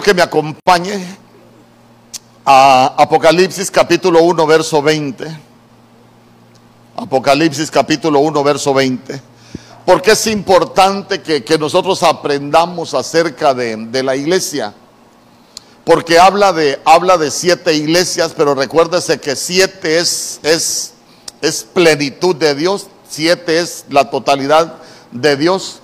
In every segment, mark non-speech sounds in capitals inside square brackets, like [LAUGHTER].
que me acompañe a Apocalipsis capítulo 1, verso 20. Apocalipsis capítulo 1, verso 20. Porque es importante que, que nosotros aprendamos acerca de, de, la iglesia. Porque habla de, habla de siete iglesias, pero recuérdese que siete es, es, es plenitud de Dios, siete es la totalidad de Dios.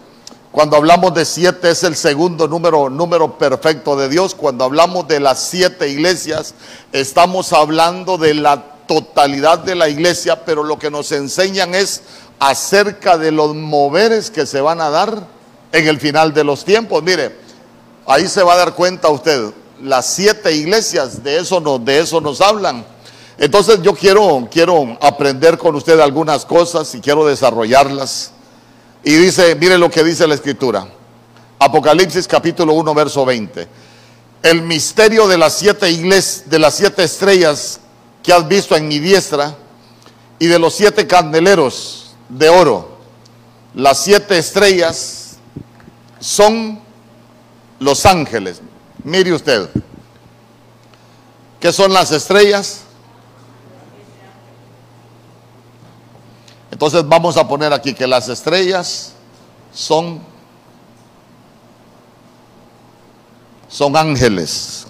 Cuando hablamos de siete es el segundo número, número perfecto de Dios. Cuando hablamos de las siete iglesias, estamos hablando de la totalidad de la iglesia, pero lo que nos enseñan es acerca de los moveres que se van a dar en el final de los tiempos. Mire, ahí se va a dar cuenta usted, las siete iglesias, de eso nos, de eso nos hablan. Entonces yo quiero, quiero aprender con usted algunas cosas y quiero desarrollarlas. Y dice, mire lo que dice la escritura. Apocalipsis capítulo 1, verso 20. El misterio de las siete iglesias, de las siete estrellas que has visto en mi diestra y de los siete candeleros de oro. Las siete estrellas son los ángeles. Mire usted. ¿Qué son las estrellas? Entonces vamos a poner aquí que las estrellas son son ángeles.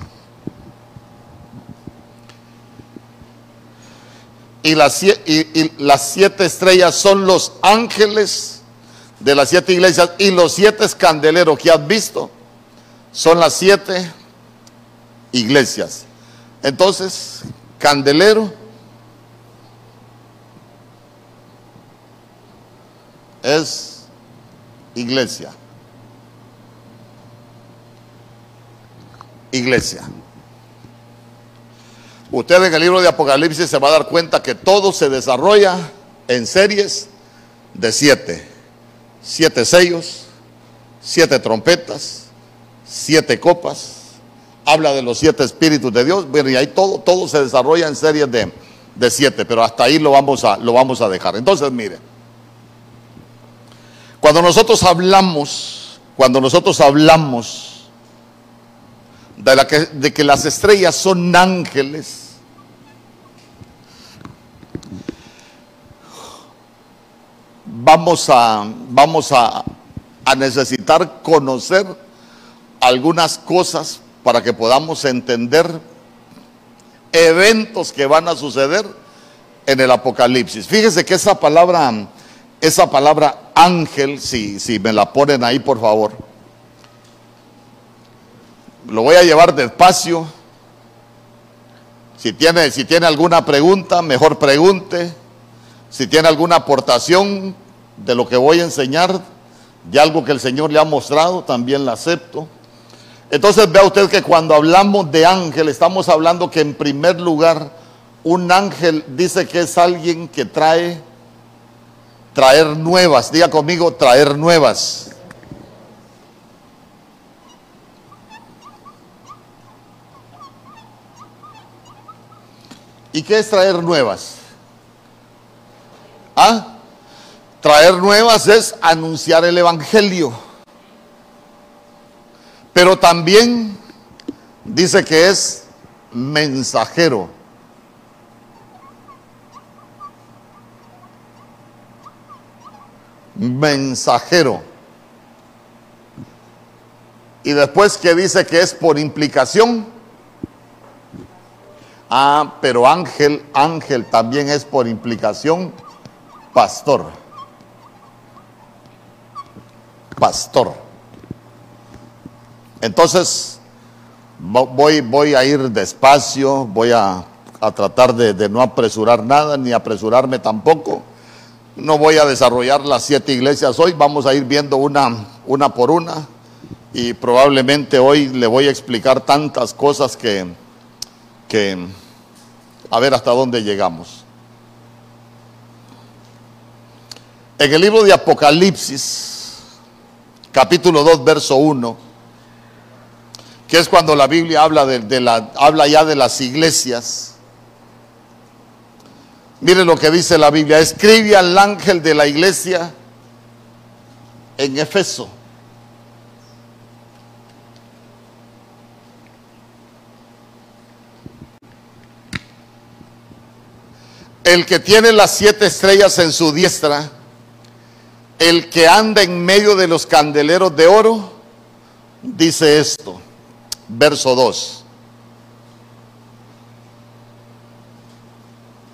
Y las, y, y las, siete estrellas son los ángeles de las siete iglesias y los siete candeleros que has visto son las siete iglesias. Entonces, candelero es iglesia. Iglesia. Usted en el libro de Apocalipsis se va a dar cuenta que todo se desarrolla en series de siete. Siete sellos, siete trompetas, siete copas. Habla de los siete espíritus de Dios. Bueno, y ahí todo, todo se desarrolla en series de, de siete, pero hasta ahí lo vamos a, lo vamos a dejar. Entonces, mire. Cuando nosotros hablamos, cuando nosotros hablamos de, que, de que las estrellas son ángeles, vamos a, vamos a, a necesitar conocer algunas cosas para que podamos entender eventos que van a suceder en el Apocalipsis. Fíjese que esa palabra, esa palabra ángel, si, si me la ponen ahí por favor, lo voy a llevar despacio. Si tiene, si tiene alguna pregunta, mejor pregunte. Si tiene alguna aportación de lo que voy a enseñar, de algo que el Señor le ha mostrado, también la acepto. Entonces vea usted que cuando hablamos de ángel, estamos hablando que en primer lugar, un ángel dice que es alguien que trae, traer nuevas. Diga conmigo, traer nuevas. ¿Y qué es traer nuevas? ¿Ah? Traer nuevas es anunciar el Evangelio. Pero también dice que es mensajero. Mensajero. Y después que dice que es por implicación. Ah, pero ángel, ángel también es por implicación pastor. Pastor. Entonces, voy, voy a ir despacio, voy a, a tratar de, de, no apresurar nada, ni apresurarme tampoco. No voy a desarrollar las siete iglesias hoy, vamos a ir viendo una, una por una. Y probablemente hoy le voy a explicar tantas cosas que, que a ver hasta dónde llegamos. En el libro de Apocalipsis, capítulo 2, verso 1, que es cuando la Biblia habla, de, de la, habla ya de las iglesias. Miren lo que dice la Biblia. Escribe al ángel de la iglesia en Efeso. El que tiene las siete estrellas en su diestra, el que anda en medio de los candeleros de oro, dice esto, verso 2.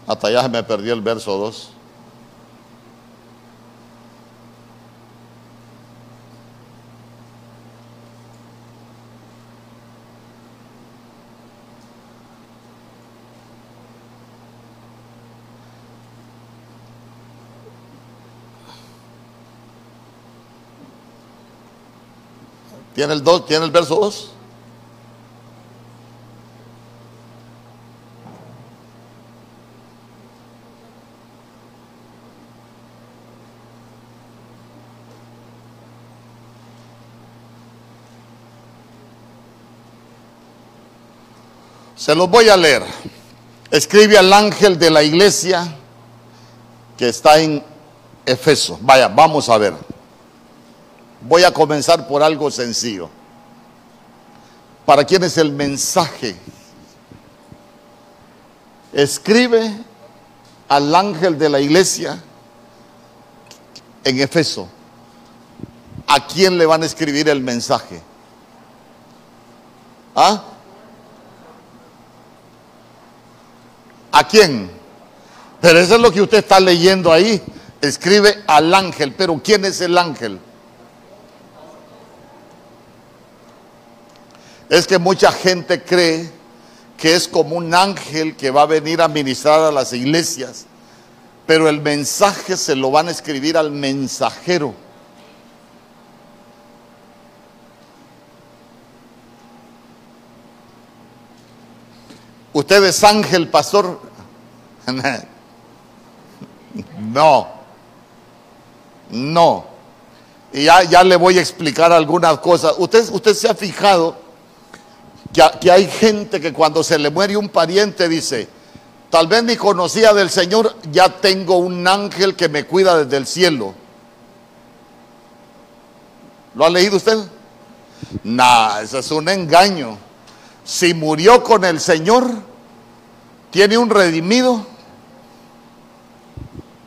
Hasta allá me perdió el verso 2. ¿Tiene el, dos, ¿Tiene el verso 2? Se los voy a leer. Escribe al ángel de la iglesia que está en Efeso. Vaya, vamos a ver. Voy a comenzar por algo sencillo. ¿Para quién es el mensaje? Escribe al ángel de la iglesia en Efeso. ¿A quién le van a escribir el mensaje? ¿Ah? ¿A quién? Pero eso es lo que usted está leyendo ahí. Escribe al ángel. Pero ¿quién es el ángel? Es que mucha gente cree que es como un ángel que va a venir a ministrar a las iglesias. Pero el mensaje se lo van a escribir al mensajero. ¿Usted es ángel, pastor? [LAUGHS] No. No. Y ya, ya le voy a explicar algunas cosas. Usted, usted se ha fijado que, que hay gente que cuando se le muere un pariente dice, tal vez ni conocía del Señor, ya tengo un ángel que me cuida desde el cielo. ¿Lo ha leído usted? Nah, eso es un engaño si murió con el Señor, tiene un redimido,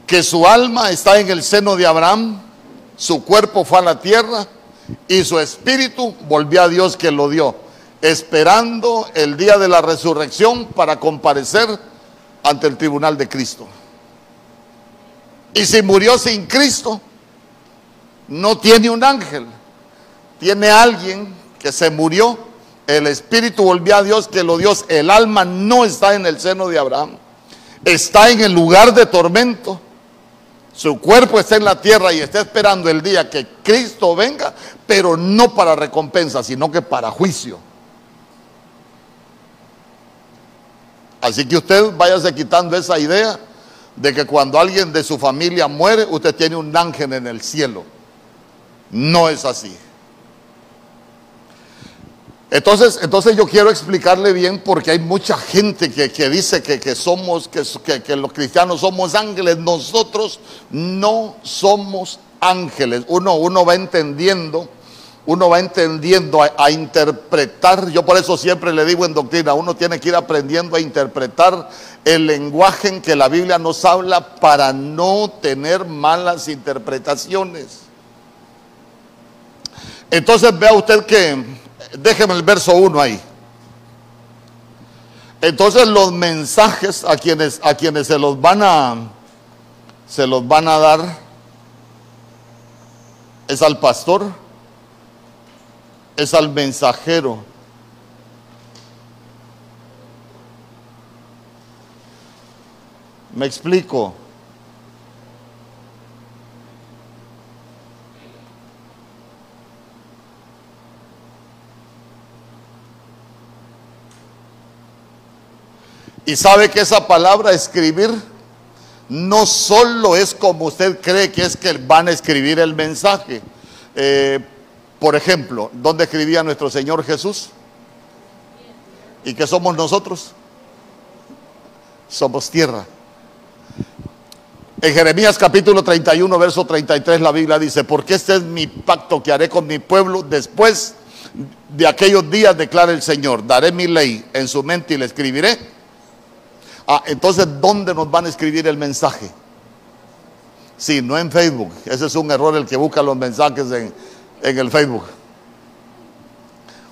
que su alma está en el seno de Abraham, su cuerpo fue a la tierra y su espíritu volvió a Dios que lo dio, esperando el día de la resurrección para comparecer ante el tribunal de Cristo. Y si murió sin Cristo, no tiene un ángel, tiene alguien que se murió el espíritu volvió a Dios que lo Dios. El alma no está en el seno de Abraham. Está en el lugar de tormento. Su cuerpo está en la tierra y está esperando el día que Cristo venga, pero no para recompensa, sino que para juicio. Así que usted váyase quitando esa idea de que cuando alguien de su familia muere, usted tiene un ángel en el cielo. No es así. Entonces, entonces yo quiero explicarle bien porque hay mucha gente que, dice que, somos, que, que, los cristianos somos ángeles. Nosotros no somos ángeles. Uno, uno va entendiendo, uno va entendiendo a, a, interpretar. Yo por eso siempre le digo en doctrina, uno tiene que ir aprendiendo a interpretar el lenguaje en que la Biblia nos habla para no tener malas interpretaciones. Entonces vea usted que Déjeme el verso 1 ahí. Entonces los mensajes a quienes, a quienes se los van a se los van a dar es al pastor, es al mensajero. Me explico. Y sabe que esa palabra escribir no solo es como usted cree que es que van a escribir el mensaje. Eh, por ejemplo, ¿dónde escribía nuestro Señor Jesús? ¿Y qué somos nosotros? Somos tierra. En Jeremías capítulo 31, verso 33, la Biblia dice, porque este es mi pacto que haré con mi pueblo después de aquellos días, declara el Señor, daré mi ley en su mente y le escribiré Ah, entonces, ¿dónde nos van a escribir el mensaje? Sí, no en Facebook. Ese es un error el que busca los mensajes en, el Facebook.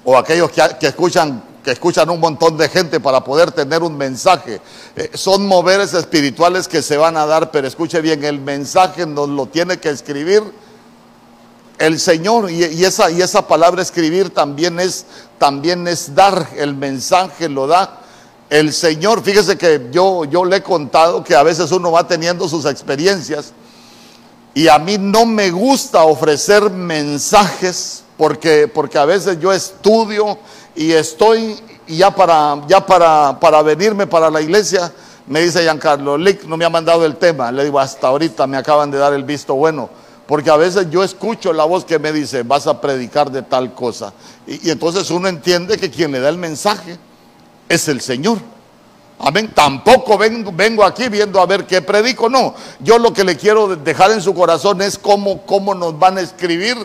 O aquellos que, escuchan que escuchan un montón de gente para poder tener un mensaje. Eh, son moveres espirituales que se van a dar, pero escuche bien, el mensaje nos lo tiene que escribir el Señor. Y, esa, y esa palabra escribir también es, también es dar, el mensaje lo da el Señor. Fíjese que yo, yo le he contado que a veces uno va teniendo sus experiencias y a mí no me gusta ofrecer mensajes porque, porque a veces yo estudio y estoy y ya para, ya para, para venirme para la iglesia, me dice Giancarlo, Lick no me ha mandado el tema. Le digo, hasta ahorita me acaban de dar el visto bueno. Porque a veces yo escucho la voz que me dice, vas a predicar de tal cosa. Y, y entonces uno entiende que quien le da el mensaje es el Señor. Amén. Tampoco vengo, aquí viendo a ver qué predico. No, yo lo que le quiero dejar en su corazón es cómo, cómo nos van a escribir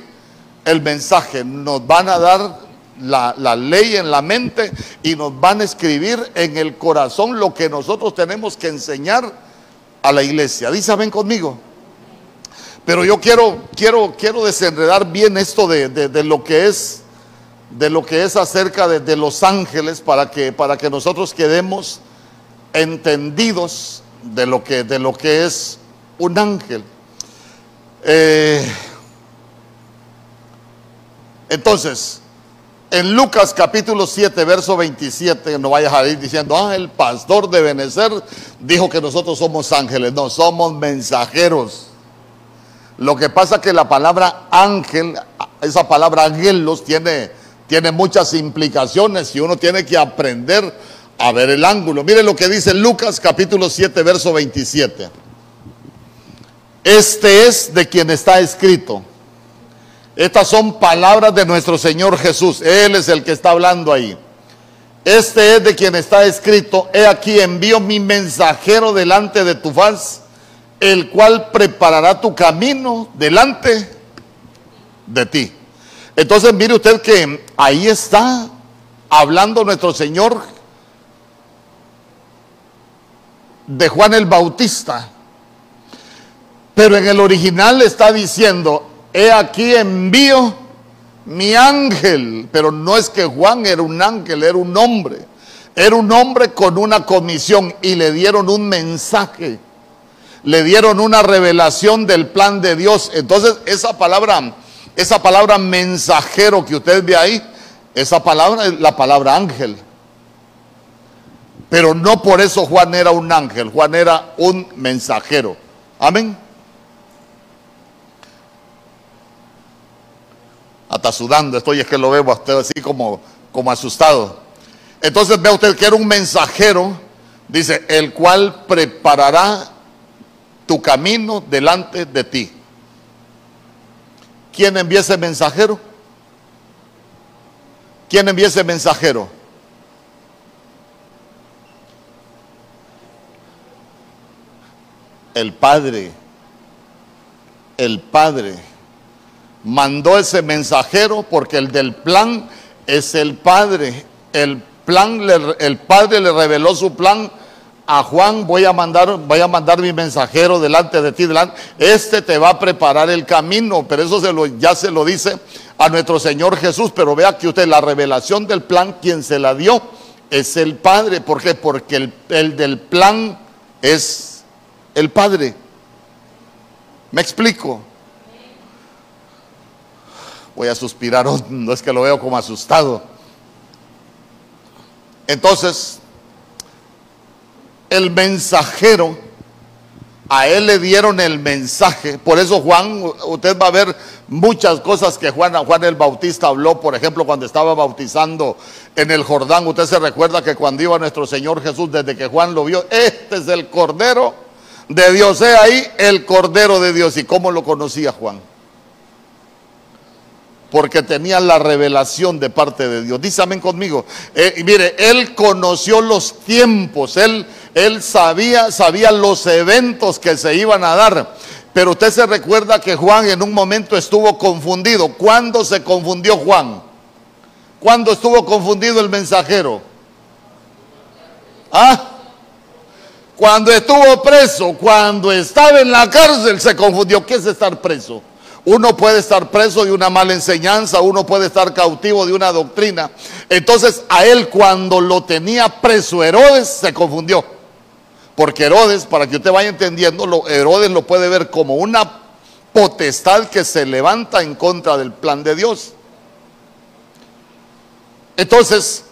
el mensaje. Nos van a dar la, la, ley en la mente y nos van a escribir en el corazón lo que nosotros tenemos que enseñar a la iglesia. Dice, ven conmigo. Pero yo quiero, quiero, quiero desenredar bien esto de, de lo que es de lo que es acerca de, los ángeles para que, para que nosotros quedemos entendidos de lo que, de lo que es un ángel. Eh, entonces, en Lucas capítulo 7, verso 27, no vayas a ir diciendo, ah, el pastor de Benecer dijo que nosotros somos ángeles. No, somos mensajeros. Lo que pasa que la palabra ángel, esa palabra angelos tiene tiene muchas implicaciones y uno tiene que aprender a ver el ángulo. Mire lo que dice Lucas capítulo 7, verso 27. Este es de quien está escrito. Estas son palabras de nuestro Señor Jesús. Él es el que está hablando ahí. Este es de quien está escrito. He aquí envío mi mensajero delante de tu faz, el cual preparará tu camino delante de ti. Entonces mire usted que ahí está hablando nuestro Señor de Juan el Bautista. Pero en el original está diciendo, he aquí envío mi ángel. Pero no es que Juan era un ángel, era un hombre. Era un hombre con una comisión y le dieron un mensaje. Le dieron una revelación del plan de Dios. Entonces esa palabra esa palabra mensajero que usted ve ahí, esa palabra es la palabra ángel. Pero no por eso Juan era un ángel, Juan era un mensajero. Amén. Hasta sudando estoy, es que lo veo a usted así como, como asustado. Entonces ve usted que era un mensajero, dice, el cual preparará tu camino delante de ti. ¿Quién envía ese mensajero? ¿Quién envía ese mensajero? El Padre. El Padre mandó ese mensajero porque el del plan es el Padre. El plan, el Padre le reveló su plan a Juan voy a mandar, voy a mandar mi mensajero delante de ti. Este te va a preparar el camino, pero eso se lo, ya se lo dice a nuestro Señor Jesús. Pero vea que usted la revelación del plan, quien se la dio es el Padre. ¿Por qué? Porque el, el del plan es el Padre. ¿Me explico? Voy a suspirar, [LAUGHS] no es que lo veo como asustado. Entonces, el mensajero, a él le dieron el mensaje. Por eso Juan, usted va a ver muchas cosas que Juan, Juan el Bautista habló, por ejemplo, cuando estaba bautizando en el Jordán. Usted se recuerda que cuando iba nuestro Señor Jesús, desde que Juan lo vio, este es el Cordero de Dios. He ahí el Cordero de Dios. ¿Y cómo lo conocía Juan? Porque tenía la revelación de parte de Dios. Dísame conmigo. Eh, mire, él conoció los tiempos, él, él sabía, sabía los eventos que se iban a dar. Pero usted se recuerda que Juan en un momento estuvo confundido. ¿Cuándo se confundió Juan? ¿Cuándo estuvo confundido el mensajero? ¿Ah? Cuando estuvo preso, cuando estaba en la cárcel, se confundió. ¿Qué es estar preso? Uno puede estar preso de una mala enseñanza, uno puede estar cautivo de una doctrina. Entonces a él cuando lo tenía preso Herodes se confundió. Porque Herodes, para que usted vaya entendiendo, Herodes lo puede ver como una potestad que se levanta en contra del plan de Dios. Entonces,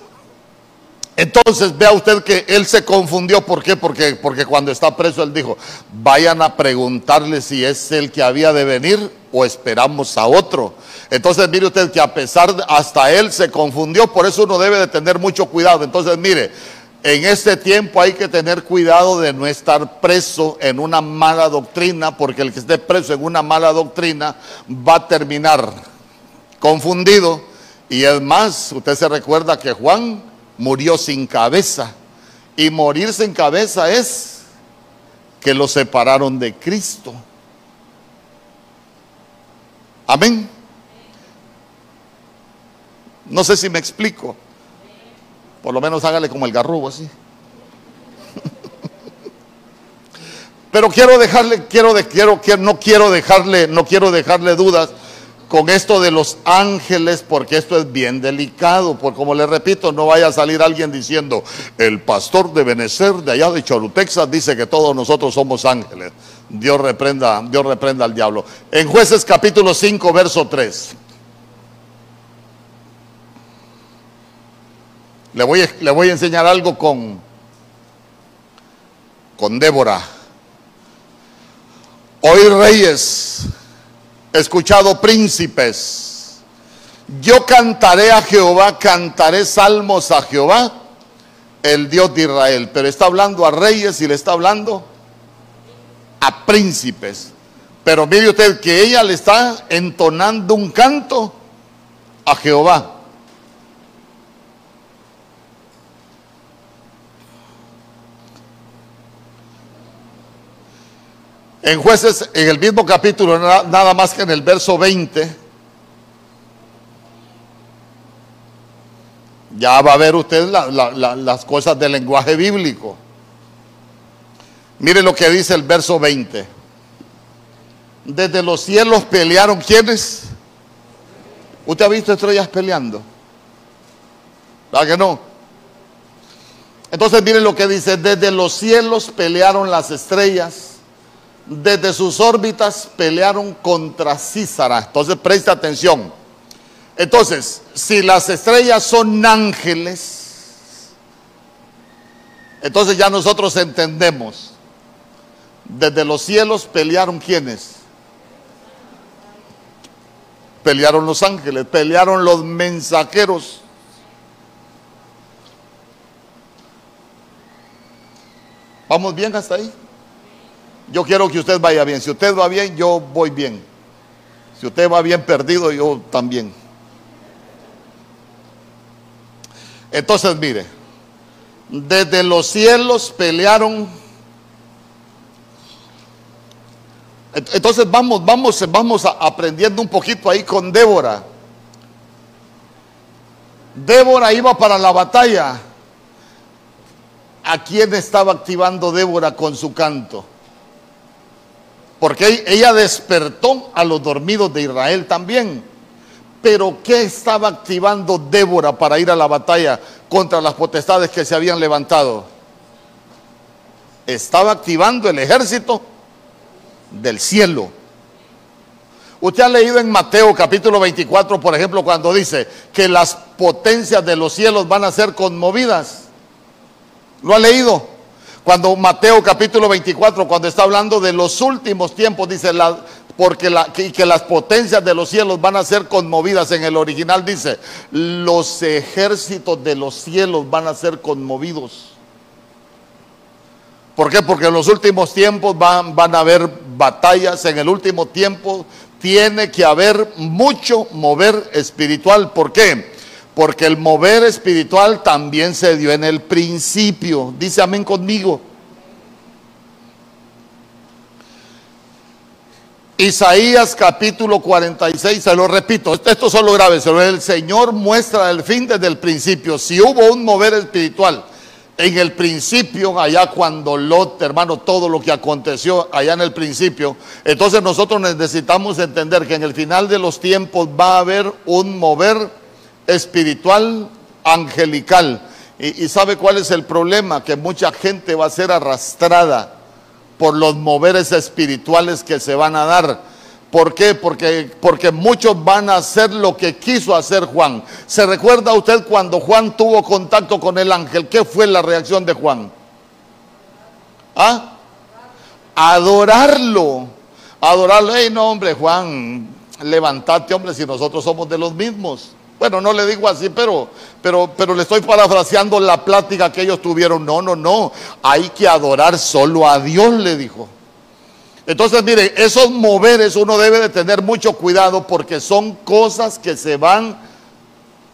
entonces vea usted que él se confundió. ¿Por qué? Porque, cuando está preso él dijo, vayan a preguntarle si es el que había de venir o esperamos a otro. Entonces mire usted que a pesar, hasta él se confundió, por eso uno debe de tener mucho cuidado. Entonces mire, en este tiempo hay que tener cuidado de no estar preso en una mala doctrina, porque el que esté preso en una mala doctrina va a terminar confundido. Y es más, usted se recuerda que Juan murió sin cabeza. Y morir sin cabeza es que lo separaron de Cristo. Amén. No sé si me explico. Por lo menos hágale como el garrubo así. [LAUGHS] Pero quiero dejarle, quiero, de, quiero, quiero, no quiero dejarle, no quiero dejarle dudas con esto de los ángeles, porque esto es bien delicado, porque como le repito, no vaya a salir alguien diciendo, el pastor de Benecer de allá de Texas dice que todos nosotros somos ángeles. Dios reprenda, Dios reprenda al diablo. En jueces capítulo 5, verso 3. Le voy, le voy a enseñar algo con, con Débora. Hoy reyes escuchado príncipes. Yo cantaré a Jehová, cantaré salmos a Jehová, el Dios de Israel. Pero está hablando a reyes y le está hablando a príncipes. Pero mire usted que ella le está entonando un canto a Jehová. En jueces, en el mismo capítulo, nada más que en el verso 20, ya va a ver usted las cosas del lenguaje bíblico. Mire lo que dice el verso 20. Desde los cielos pelearon quienes. ¿Usted ha visto estrellas peleando? ¿Verdad que no? Entonces mire lo que dice, desde los cielos pelearon las estrellas desde sus órbitas pelearon contra Císara. Entonces presta atención. Entonces, si las estrellas son ángeles, entonces ya nosotros entendemos. Desde los cielos pelearon quienes? Pelearon los ángeles, pelearon los mensajeros. ¿Vamos bien hasta ahí? Yo quiero que usted vaya bien. Si usted va bien, yo voy bien. Si usted va bien perdido, yo también. Entonces, mire, desde los cielos pelearon. Entonces vamos, vamos, vamos aprendiendo un poquito ahí con Débora. Débora iba para la batalla. ¿A quién estaba activando Débora con su canto? Porque ella despertó a los dormidos de Israel también. Pero ¿qué estaba activando Débora para ir a la batalla contra las potestades que se habían levantado? Estaba activando el ejército del cielo. Usted ha leído en Mateo capítulo 24, por ejemplo, cuando dice que las potencias de los cielos van a ser conmovidas. ¿Lo ha leído? Cuando Mateo capítulo 24, cuando está hablando de los últimos tiempos, dice, la, porque que, que las potencias de los cielos van a ser conmovidas. En el original dice, los ejércitos de los cielos van a ser conmovidos. ¿Por qué? Porque en los últimos tiempos van, van a haber batallas. En el último tiempo tiene que haber mucho mover espiritual. ¿Por qué? Porque el mover espiritual también se dio en el principio. Dice amén conmigo. Isaías capítulo 46, se lo repito, esto, solo grave, el Señor muestra el fin desde el principio. Si hubo un mover espiritual en el principio, allá cuando Lot, hermano, todo lo que aconteció allá en el principio, entonces nosotros necesitamos entender que en el final de los tiempos va a haber un mover espiritual angelical. Y, sabe cuál es el problema? Que mucha gente va a ser arrastrada por los moveres espirituales que se van a dar. ¿Por qué? Porque, porque muchos van a hacer lo que quiso hacer Juan. ¿Se recuerda usted cuando Juan tuvo contacto con el ángel? ¿Qué fue la reacción de Juan? ¿Ah? Adorarlo. Adorarlo. Ey, no, hombre, Juan, levantate, hombre, si nosotros somos de los mismos. Bueno, no le digo así, pero, pero, pero le estoy parafraseando la plática que ellos tuvieron. No, no, no. Hay que adorar solo a Dios, le dijo. Entonces, mire, esos moveres uno debe de tener mucho cuidado porque son cosas que se van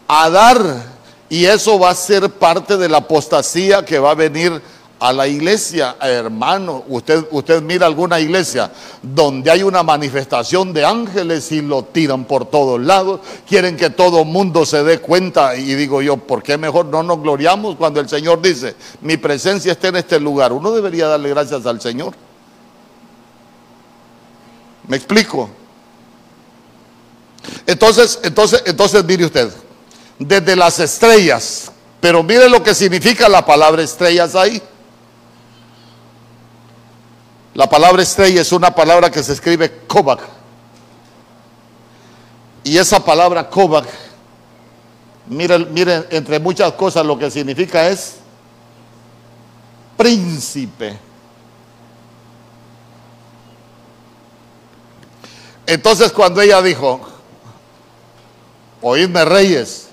a dar y eso va a ser parte de la apostasía que va a venir a la iglesia, hermano, usted, usted mira alguna iglesia donde hay una manifestación de ángeles y lo tiran por todos lados, quieren que todo mundo se dé cuenta y digo yo, ¿por qué mejor no nos gloriamos cuando el Señor dice, mi presencia está en este lugar? Uno debería darle gracias al Señor. ¿Me explico? Entonces, entonces, entonces mire usted, desde las estrellas, pero mire lo que significa la palabra estrellas ahí. La palabra estrella es una palabra que se escribe Kobak. Y esa palabra Kobak, miren, miren, entre muchas cosas lo que significa es príncipe. Entonces cuando ella dijo, oídme reyes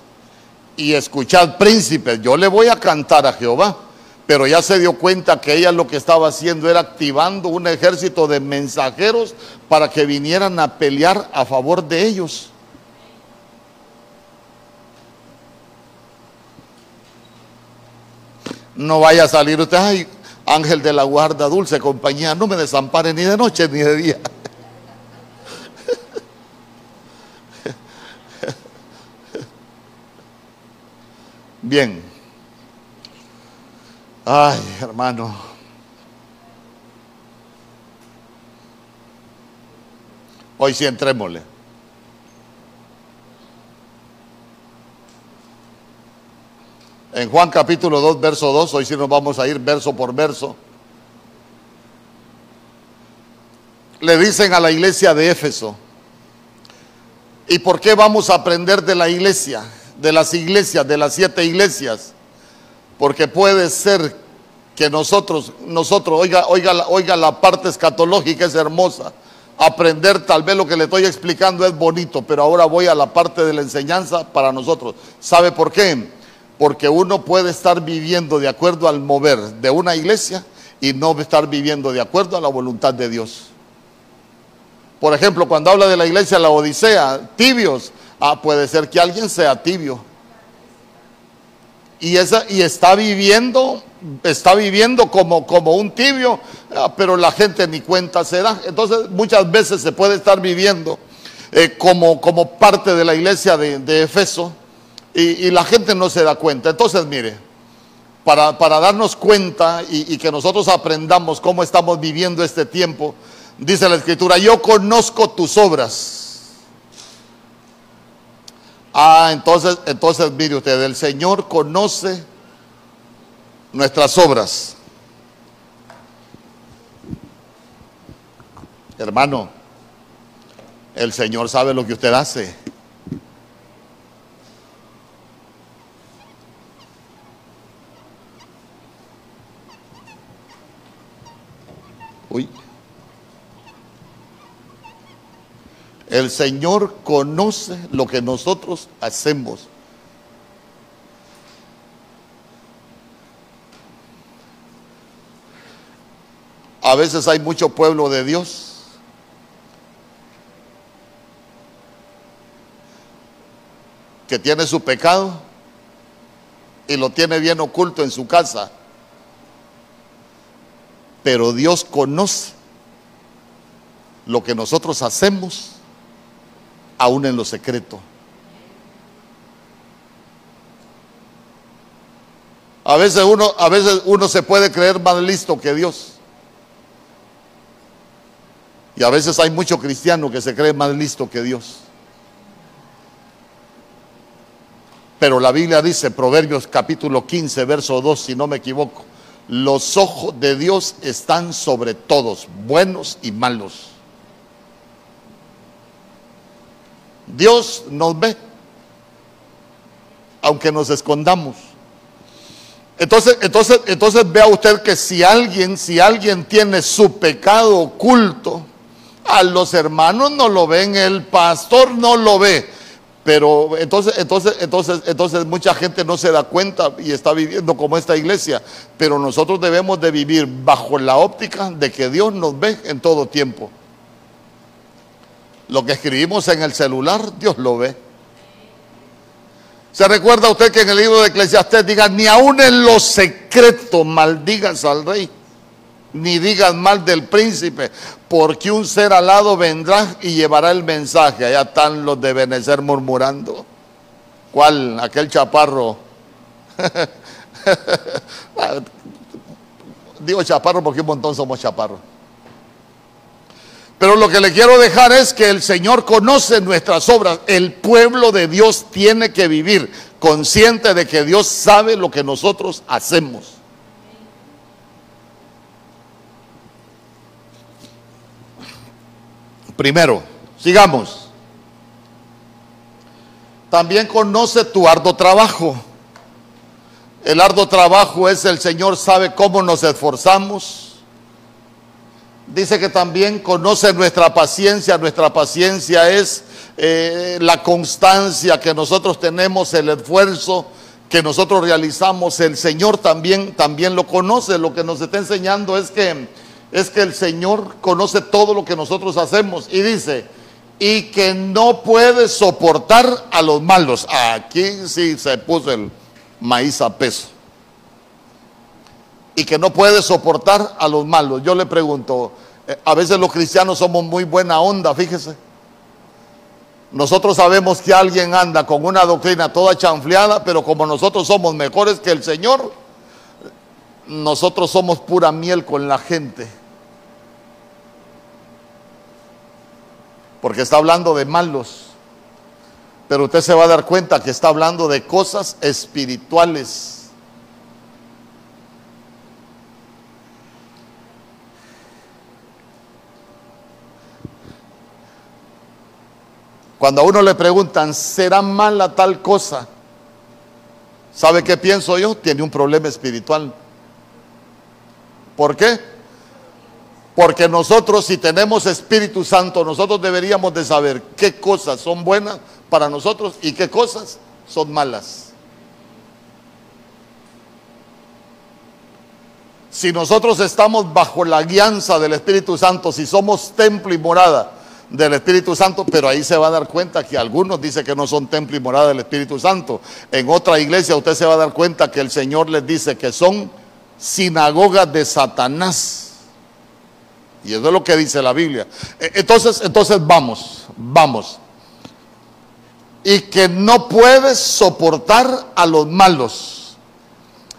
y escuchad príncipes, yo le voy a cantar a Jehová pero ya se dio cuenta que ella lo que estaba haciendo era activando un ejército de mensajeros para que vinieran a pelear a favor de ellos. No vaya a salir usted, ay, ángel de la guarda, dulce compañía, no me desampare ni de noche ni de día. [LAUGHS] Bien. Ay, hermano. Hoy sí entrémosle. En Juan capítulo 2, verso 2, hoy sí nos vamos a ir verso por verso. Le dicen a la iglesia de Éfeso, ¿y por qué vamos a aprender de la iglesia, de las iglesias, de las siete iglesias? Porque puede ser que nosotros, nosotros, oiga, oiga, oiga, la parte escatológica es hermosa. Aprender tal vez lo que le estoy explicando es bonito, pero ahora voy a la parte de la enseñanza para nosotros. ¿Sabe por qué? Porque uno puede estar viviendo de acuerdo al mover de una iglesia y no estar viviendo de acuerdo a la voluntad de Dios. Por ejemplo, cuando habla de la iglesia la Odisea, tibios, ah, puede ser que alguien sea tibio y, esa, y está viviendo, está viviendo como, como un tibio, ah, pero la gente ni cuenta se da. Entonces muchas veces se puede estar viviendo eh, como, como parte de la iglesia de, de Efeso y, la gente no se da cuenta. Entonces mire, para, para darnos cuenta y, y que nosotros aprendamos cómo estamos viviendo este tiempo, dice la escritura, yo conozco tus obras Ah, entonces, entonces mire usted, el Señor conoce nuestras obras. Hermano, el Señor sabe lo que usted hace. Uy. El Señor conoce lo que nosotros hacemos. A veces hay mucho pueblo de Dios que tiene su pecado y lo tiene bien oculto en su casa. Pero Dios conoce lo que nosotros hacemos aún en lo secreto. A veces uno, a veces uno se puede creer más listo que Dios. Y a veces hay mucho cristiano que se cree más listo que Dios. Pero la Biblia dice, Proverbios capítulo 15, verso 2, si no me equivoco, los ojos de Dios están sobre todos, buenos y malos. Dios nos ve, aunque nos escondamos. Entonces, entonces, entonces vea usted que si alguien, si alguien tiene su pecado oculto, a los hermanos no lo ven, el pastor no lo ve. Pero entonces, entonces, entonces, entonces mucha gente no se da cuenta y está viviendo como esta iglesia. Pero nosotros debemos de vivir bajo la óptica de que Dios nos ve en todo tiempo. Lo que escribimos en el celular, Dios lo ve. ¿Se recuerda usted que en el libro de Eclesiastés diga, ni aún en lo secreto maldigas al rey? ni digas mal del príncipe, porque un ser alado vendrá y llevará el mensaje. Allá están los de Benecer murmurando. ¿Cuál? Aquel chaparro. [LAUGHS] Digo chaparro porque un montón somos chaparros. Pero lo que le quiero dejar es que el Señor conoce nuestras obras. El pueblo de Dios tiene que vivir consciente de que Dios sabe lo que nosotros hacemos. Primero, sigamos. También conoce tu arduo trabajo. El arduo trabajo es el Señor sabe cómo nos esforzamos. Dice que también conoce nuestra paciencia. Nuestra paciencia es eh, la constancia que nosotros tenemos, el esfuerzo que nosotros realizamos. El Señor también, también lo conoce. Lo que nos está enseñando es que es que el Señor conoce todo lo que nosotros hacemos y dice, y que no puede soportar a los malos. Aquí sí se puso el maíz a peso. Y que no puede soportar a los malos. Yo le pregunto, eh, a veces los cristianos somos muy buena onda, fíjese. Nosotros sabemos que alguien anda con una doctrina toda chanfleada, pero como nosotros somos mejores que el Señor, nosotros somos pura miel con la gente. porque está hablando de malos. Pero usted se va a dar cuenta que está hablando de cosas espirituales. Cuando a uno le preguntan, ¿será mala tal cosa? ¿Sabe qué pienso yo? Tiene un problema espiritual. ¿Por qué? Porque nosotros si tenemos Espíritu Santo, nosotros deberíamos de saber qué cosas son buenas para nosotros y qué cosas son malas. Si nosotros estamos bajo la guianza del Espíritu Santo, si somos templo y morada del Espíritu Santo, pero ahí se va a dar cuenta que algunos dicen que no son templo y morada del Espíritu Santo. En otra iglesia usted se va a dar cuenta que el Señor les dice que son sinagogas de Satanás. Y eso es lo que dice la Biblia. E, entonces, entonces vamos, vamos. Y que no puedes soportar a los malos.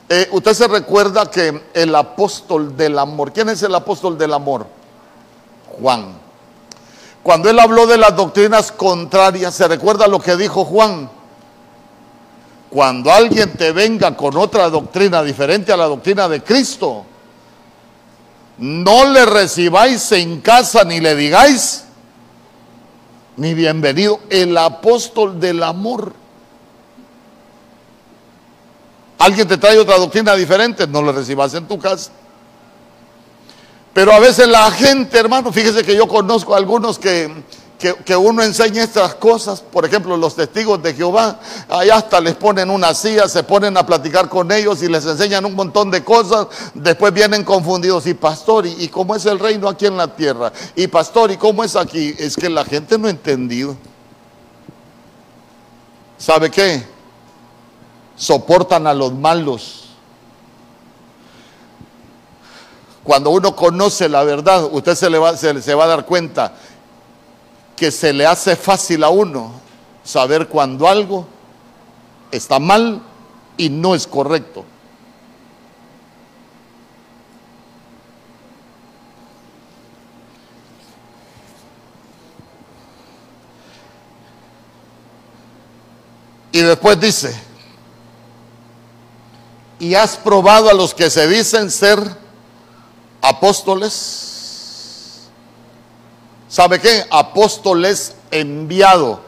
Eh, usted se recuerda que el apóstol del amor, ¿quién es el apóstol del amor? Juan. Cuando él habló de las doctrinas contrarias, ¿se recuerda lo que dijo Juan? Cuando alguien te venga con otra doctrina diferente a la doctrina de Cristo, no le recibáis en casa ni le digáis ni bienvenido. El apóstol del amor. Alguien te trae otra doctrina diferente, no le recibas en tu casa. Pero a veces la gente, hermano, fíjese que yo conozco a algunos que que, uno enseña estas cosas, por ejemplo, los testigos de Jehová, allá hasta les ponen una silla, se ponen a platicar con ellos y les enseñan un montón de cosas, después vienen confundidos, y pastor, ¿y, cómo es el reino aquí en la tierra? Y pastor, ¿y cómo es aquí? Es que la gente no ha entendido. ¿Sabe qué? Soportan a los malos. Cuando uno conoce la verdad, usted se, le va, se, se va a dar cuenta que se le hace fácil a uno saber cuando algo está mal y no es correcto. Y después dice, y has probado a los que se dicen ser apóstoles. ¿Sabe qué? Apóstoles enviado.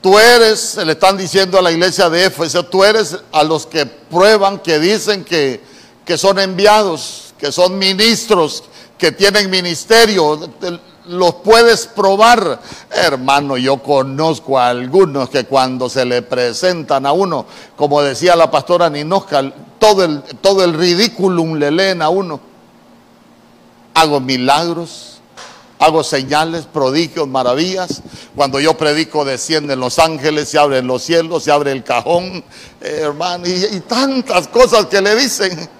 Tú eres, le están diciendo a la iglesia de Éfeso, tú eres a los que prueban, que dicen que, que son enviados, que son ministros, que tienen ministerio los puedes probar. Hermano, yo conozco a algunos que cuando se le presentan a uno, como decía la pastora Ninosca, todo el, todo el ridículum le leen a uno. Hago milagros, hago señales, prodigios, maravillas. Cuando yo predico descienden los ángeles, se abren los cielos, se abre el cajón, hermano, y tantas cosas que le dicen.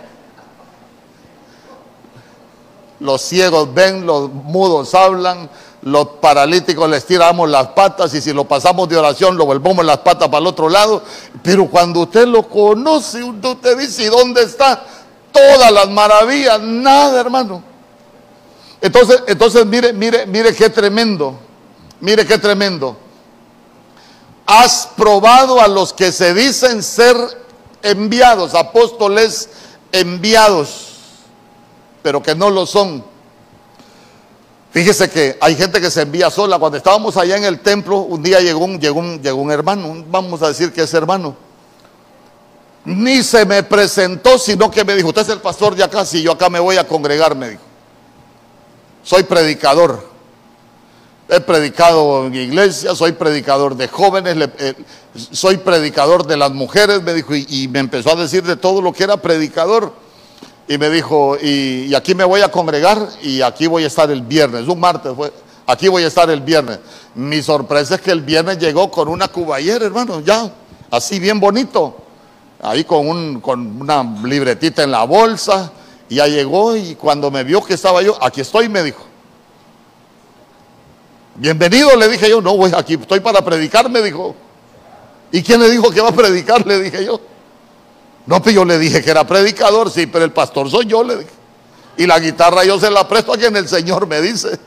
Los ciegos ven, los mudos hablan, los paralíticos les tiramos las patas y si lo pasamos de oración lo volvemos las patas para el otro lado. Pero cuando usted lo conoce, usted dice, ¿y dónde está? Todas las maravillas, nada, hermano. Entonces, entonces mire, mire, mire qué tremendo. Mire qué tremendo. Has probado a los que se dicen ser enviados, apóstoles enviados pero que no lo son. Fíjese que hay gente que se envía sola. Cuando estábamos allá en el templo, un día llegó un, llegó un, llegó un hermano, vamos a decir que es hermano. Ni se me presentó, sino que me dijo, usted es el pastor de acá, si yo acá me voy a congregar, me dijo. Soy predicador. He predicado en iglesia, soy predicador de jóvenes, eh, soy predicador de las mujeres, me dijo, y me empezó a decir de todo lo que era predicador y me dijo, y, aquí me voy a congregar y aquí voy a estar el viernes, un martes aquí voy a estar el viernes. Mi sorpresa es que el viernes llegó con una cuballera, hermano, ya, así bien bonito, ahí con, un, con una libretita en la bolsa, y ya llegó y cuando me vio que estaba yo, aquí estoy, me dijo. Bienvenido, le dije yo, no, voy aquí estoy para predicar, me dijo. ¿Y quién le dijo que va a predicar? Le dije yo. No, pues yo le dije que era predicador, sí, pero el pastor soy yo, le dije. Y la guitarra yo se la presto a quien el Señor me dice.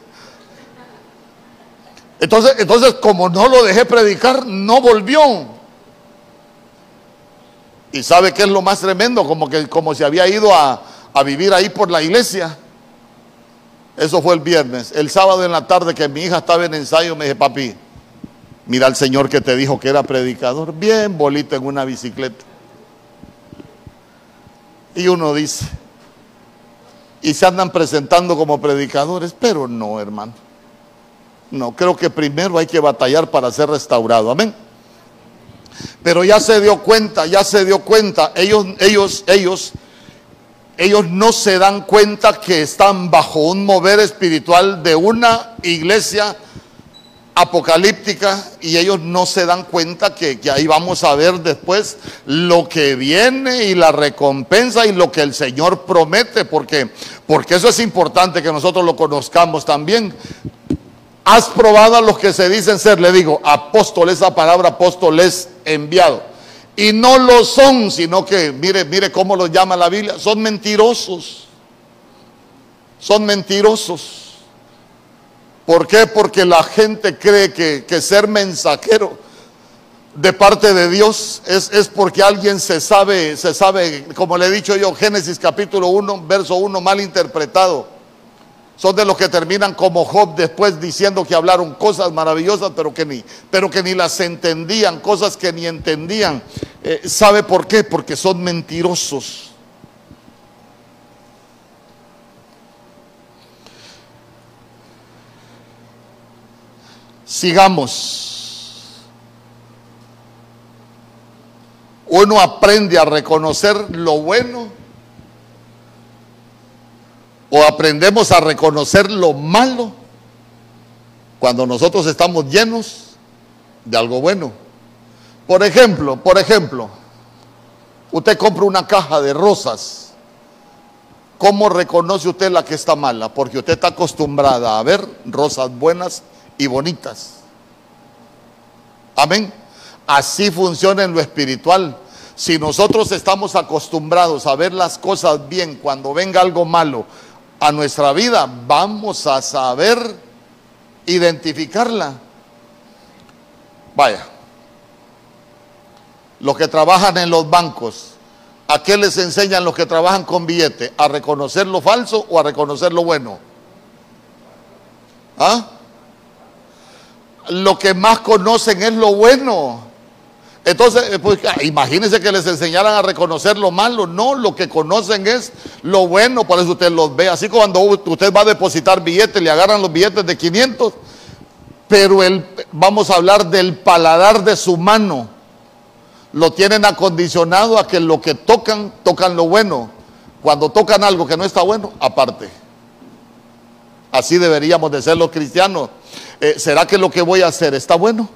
Entonces, entonces como no lo dejé predicar, no volvió. Y sabe qué es lo más tremendo, como que como se había ido a, a vivir ahí por la iglesia. Eso fue el viernes. El sábado en la tarde que mi hija estaba en ensayo, me dije, papi, mira al Señor que te dijo que era predicador, bien bolito en una bicicleta. Y uno dice, y se andan presentando como predicadores, pero no, hermano. No, creo que primero hay que batallar para ser restaurado. Amén. Pero ya se dio cuenta, ya se dio cuenta. Ellos, ellos, ellos, ellos no se dan cuenta que están bajo un mover espiritual de una iglesia apocalíptica y ellos no se dan cuenta que, ahí vamos a ver después lo que viene y la recompensa y lo que el Señor promete, porque, porque eso es importante que nosotros lo conozcamos también. Has probado a los que se dicen ser, le digo, apóstoles, esa palabra apóstoles enviado. Y no lo son, sino que, mire, mire cómo lo llama la Biblia, son mentirosos. Son mentirosos. ¿Por qué? Porque la gente cree que, ser mensajero de parte de Dios es, es, porque alguien se sabe, se sabe, como le he dicho yo, Génesis capítulo 1, verso 1, mal interpretado. Son de los que terminan como Job después diciendo que hablaron cosas maravillosas, pero que ni, pero que ni las entendían, cosas que ni entendían. Eh, ¿Sabe por qué? Porque son mentirosos. Sigamos. Uno aprende a reconocer lo bueno o aprendemos a reconocer lo malo cuando nosotros estamos llenos de algo bueno. Por ejemplo, por ejemplo, usted compra una caja de rosas. ¿Cómo reconoce usted la que está mala? Porque usted está acostumbrada a ver rosas buenas y bonitas. Amén. Así funciona en lo espiritual. Si nosotros estamos acostumbrados a ver las cosas bien, cuando venga algo malo a nuestra vida, vamos a saber identificarla. Vaya, los que trabajan en los bancos, ¿a qué les enseñan los que trabajan con billete? ¿A reconocer lo falso o a reconocer lo bueno? ¿Ah? Lo que más conocen es lo bueno. Entonces, eh, pues, ah, imagínense que les enseñaran a reconocer lo malo. No, lo que conocen es lo bueno, por eso usted los ve. Así cuando usted va a depositar billetes, le agarran los billetes de 500, pero el, vamos a hablar del paladar de su mano. Lo tienen acondicionado a que lo que tocan, tocan lo bueno. Cuando tocan algo que no está bueno, aparte. Así deberíamos de ser los cristianos. Eh, ¿Será que lo que voy a hacer está bueno?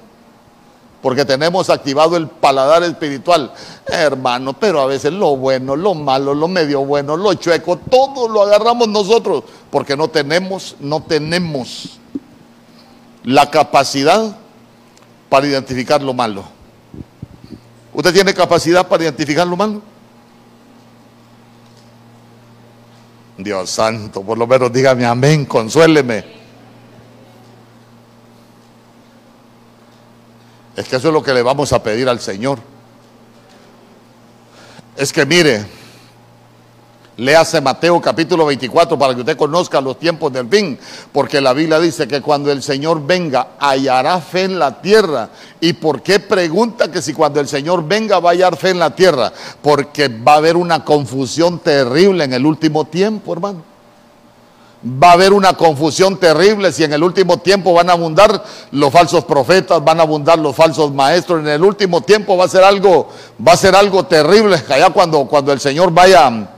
porque tenemos activado el paladar espiritual, hermano, pero a veces lo bueno, lo malo, lo medio bueno, lo chueco, todo lo agarramos nosotros, porque no tenemos, no tenemos la capacidad para identificar lo malo. ¿Usted tiene capacidad para identificar lo malo? Dios santo, por lo menos dígame amén, consuéleme. Es que eso es lo que le vamos a pedir al Señor. Es que mire, léase Mateo capítulo 24 para que usted conozca los tiempos del fin, porque la Biblia dice que cuando el Señor venga hallará fe en la tierra. ¿Y por qué pregunta que si cuando el Señor venga va a hallar fe en la tierra? Porque va a haber una confusión terrible en el último tiempo, hermano va a haber una confusión terrible si en el último tiempo van a abundar los falsos profetas, van a abundar los falsos maestros. En el último tiempo va a ser algo, va a ser algo terrible [LAUGHS] allá cuando, cuando el Señor vaya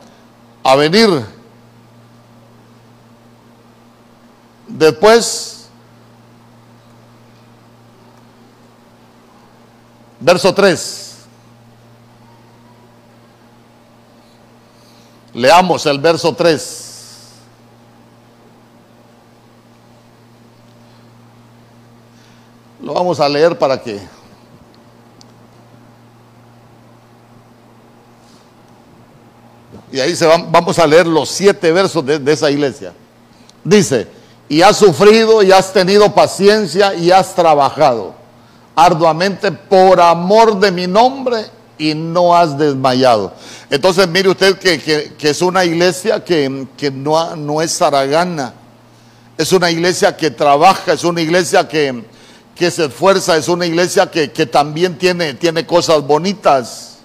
a venir. Después, verso 3. Leamos el verso 3. Vamos a leer para que... Y ahí se van, vamos a leer los siete versos de, esa iglesia. Dice, y has sufrido y has tenido paciencia y has trabajado arduamente por amor de mi nombre y no has desmayado. Entonces mire usted que, es una iglesia que, no, no, es zaragana, es una iglesia que trabaja, es una iglesia que, que se esfuerza, es una iglesia que, también tiene, tiene cosas bonitas.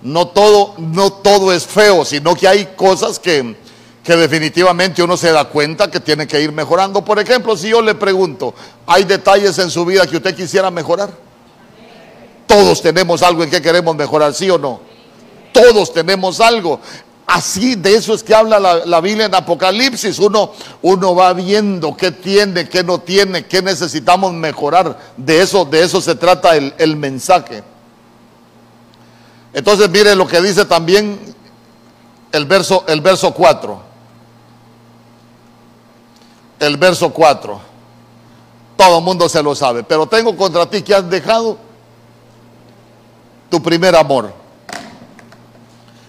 No todo, no todo es feo, sino que hay cosas que, que definitivamente uno se da cuenta que tiene que ir mejorando. Por ejemplo, si yo le pregunto, ¿hay detalles en su vida que usted quisiera mejorar? Todos tenemos algo en que queremos mejorar, ¿sí o no? Todos tenemos algo. Así, de eso es que habla la, Biblia en Apocalipsis. Uno, uno va viendo qué tiene, qué no tiene, qué necesitamos mejorar. De eso, de eso se trata el, mensaje. Entonces, mire lo que dice también el verso, el verso 4. El verso 4. Todo el mundo se lo sabe. Pero tengo contra ti que has dejado tu primer amor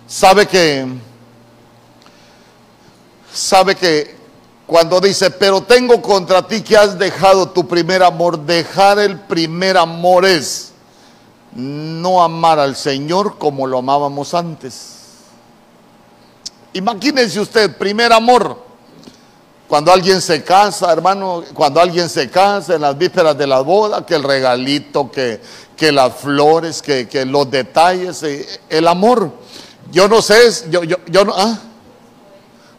sabe que, sabe que cuando dice, pero tengo contra ti que has dejado tu primer amor, dejar el primer amor es no amar al Señor como lo amábamos antes. Imagínense usted, primer amor. Cuando alguien se casa, hermano, cuando alguien se casa en las vísperas de la boda, que el regalito, que, las flores, que, que los detalles, eh, el amor. Yo no sé, yo, yo, no. ¿ah?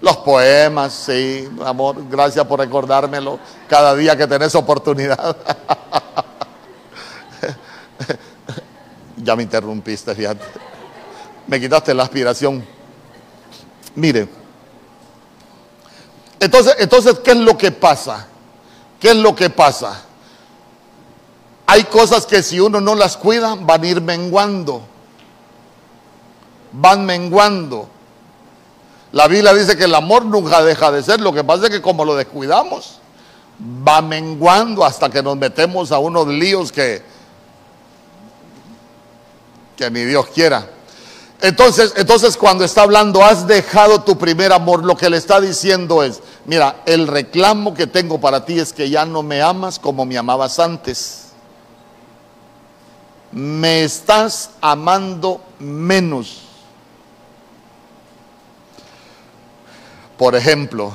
Los poemas, sí, amor, gracias por recordármelo cada día que tenés oportunidad. [LAUGHS] ya me interrumpiste, fíjate. Me quitaste la aspiración. Mire. Entonces, entonces, ¿qué es lo que pasa? ¿Qué es lo que pasa? Hay cosas que si uno no las cuida van a ir menguando van menguando. La Biblia dice que el amor nunca deja de ser, lo que pasa es que como lo descuidamos, va menguando hasta que nos metemos a unos líos que, que ni Dios quiera. Entonces, entonces cuando está hablando, has dejado tu primer amor, lo que le está diciendo es, mira, el reclamo que tengo para ti es que ya no me amas como me amabas antes. me estás amando menos. Por ejemplo,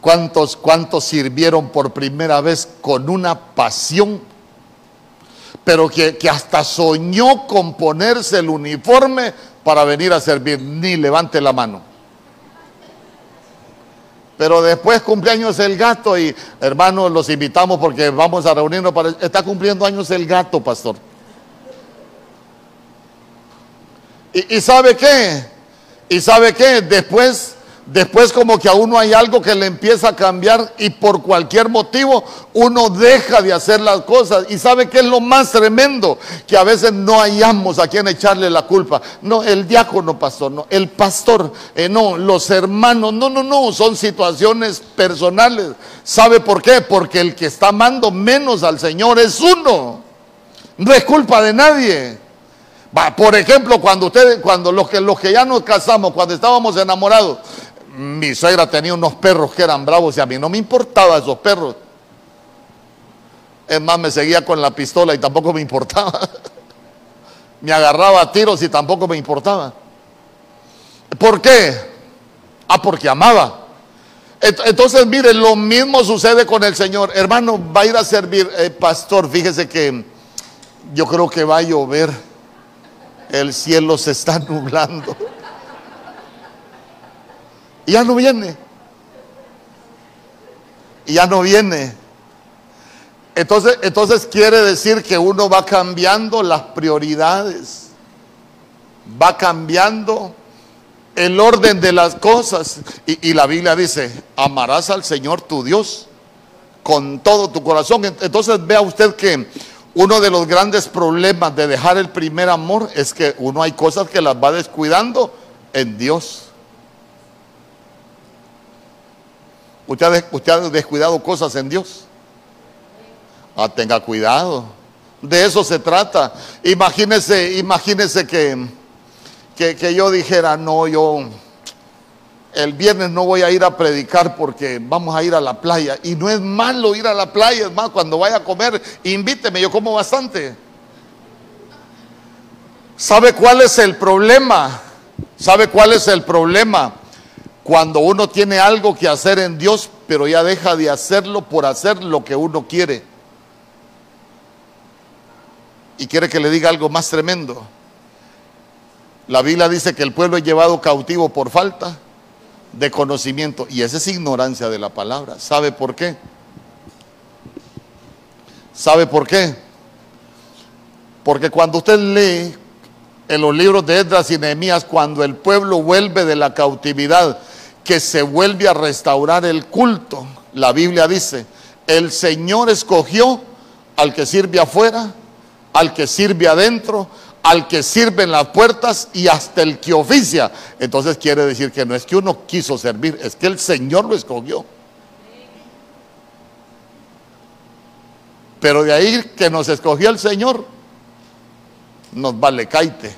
¿cuántos, cuántos sirvieron por primera vez con una pasión? Pero que, que hasta soñó con ponerse el uniforme para venir a servir. Ni levante la mano. Pero después cumpleaños el gato y hermanos los invitamos porque vamos a reunirnos para... Está cumpliendo años el gato, pastor. ¿Y, y sabe qué? ¿Y sabe qué? Después Después como que a uno hay algo que le empieza a cambiar y por cualquier motivo uno deja de hacer las cosas. Y sabe que es lo más tremendo, que a veces no hallamos a quien echarle la culpa. No, el diácono pastor, no, el pastor, eh, no, los hermanos, no, no, no, son situaciones personales. ¿Sabe por qué? Porque el que está amando menos al Señor es uno. No es culpa de nadie. Por ejemplo, cuando ustedes, cuando los que, los que ya nos casamos, cuando estábamos enamorados, mi suegra tenía unos perros que eran bravos y a mí no me importaba esos perros. Es más, me seguía con la pistola y tampoco me importaba. [LAUGHS] me agarraba a tiros y tampoco me importaba. ¿Por qué? Ah, porque amaba. Entonces, mire, lo mismo sucede con el Señor. Hermano, va a ir a servir. Eh, pastor, fíjese que yo creo que va a llover. El cielo se está nublando. Y ya no viene. Y ya no viene. Entonces, entonces quiere decir que uno va cambiando las prioridades. Va cambiando el orden de las cosas. Y, y, la Biblia dice, amarás al Señor tu Dios con todo tu corazón. Entonces vea usted que uno de los grandes problemas de dejar el primer amor es que uno hay cosas que las va descuidando en Dios. Usted, ha descuidado cosas en Dios. Ah, tenga cuidado. De eso se trata. Imagínese, imagínese que, que, que yo dijera, no, yo el viernes no voy a ir a predicar porque vamos a ir a la playa. Y no es malo ir a la playa, es más, cuando vaya a comer, invíteme, yo como bastante. ¿Sabe cuál es el problema? ¿Sabe cuál es el problema? Cuando uno tiene algo que hacer en Dios, pero ya deja de hacerlo por hacer lo que uno quiere. Y quiere que le diga algo más tremendo. La Biblia dice que el pueblo es llevado cautivo por falta de conocimiento. Y esa es ignorancia de la palabra. ¿Sabe por qué? ¿Sabe por qué? Porque cuando usted lee en los libros de Esdras y Nehemías, cuando el pueblo vuelve de la cautividad, que se vuelve a restaurar el culto. La Biblia dice, el Señor escogió al que sirve afuera, al que sirve adentro, al que sirve en las puertas y hasta el que oficia. Entonces quiere decir que no es que uno quiso servir, es que el Señor lo escogió. Pero de ahí que nos escogió el Señor, nos vale caite.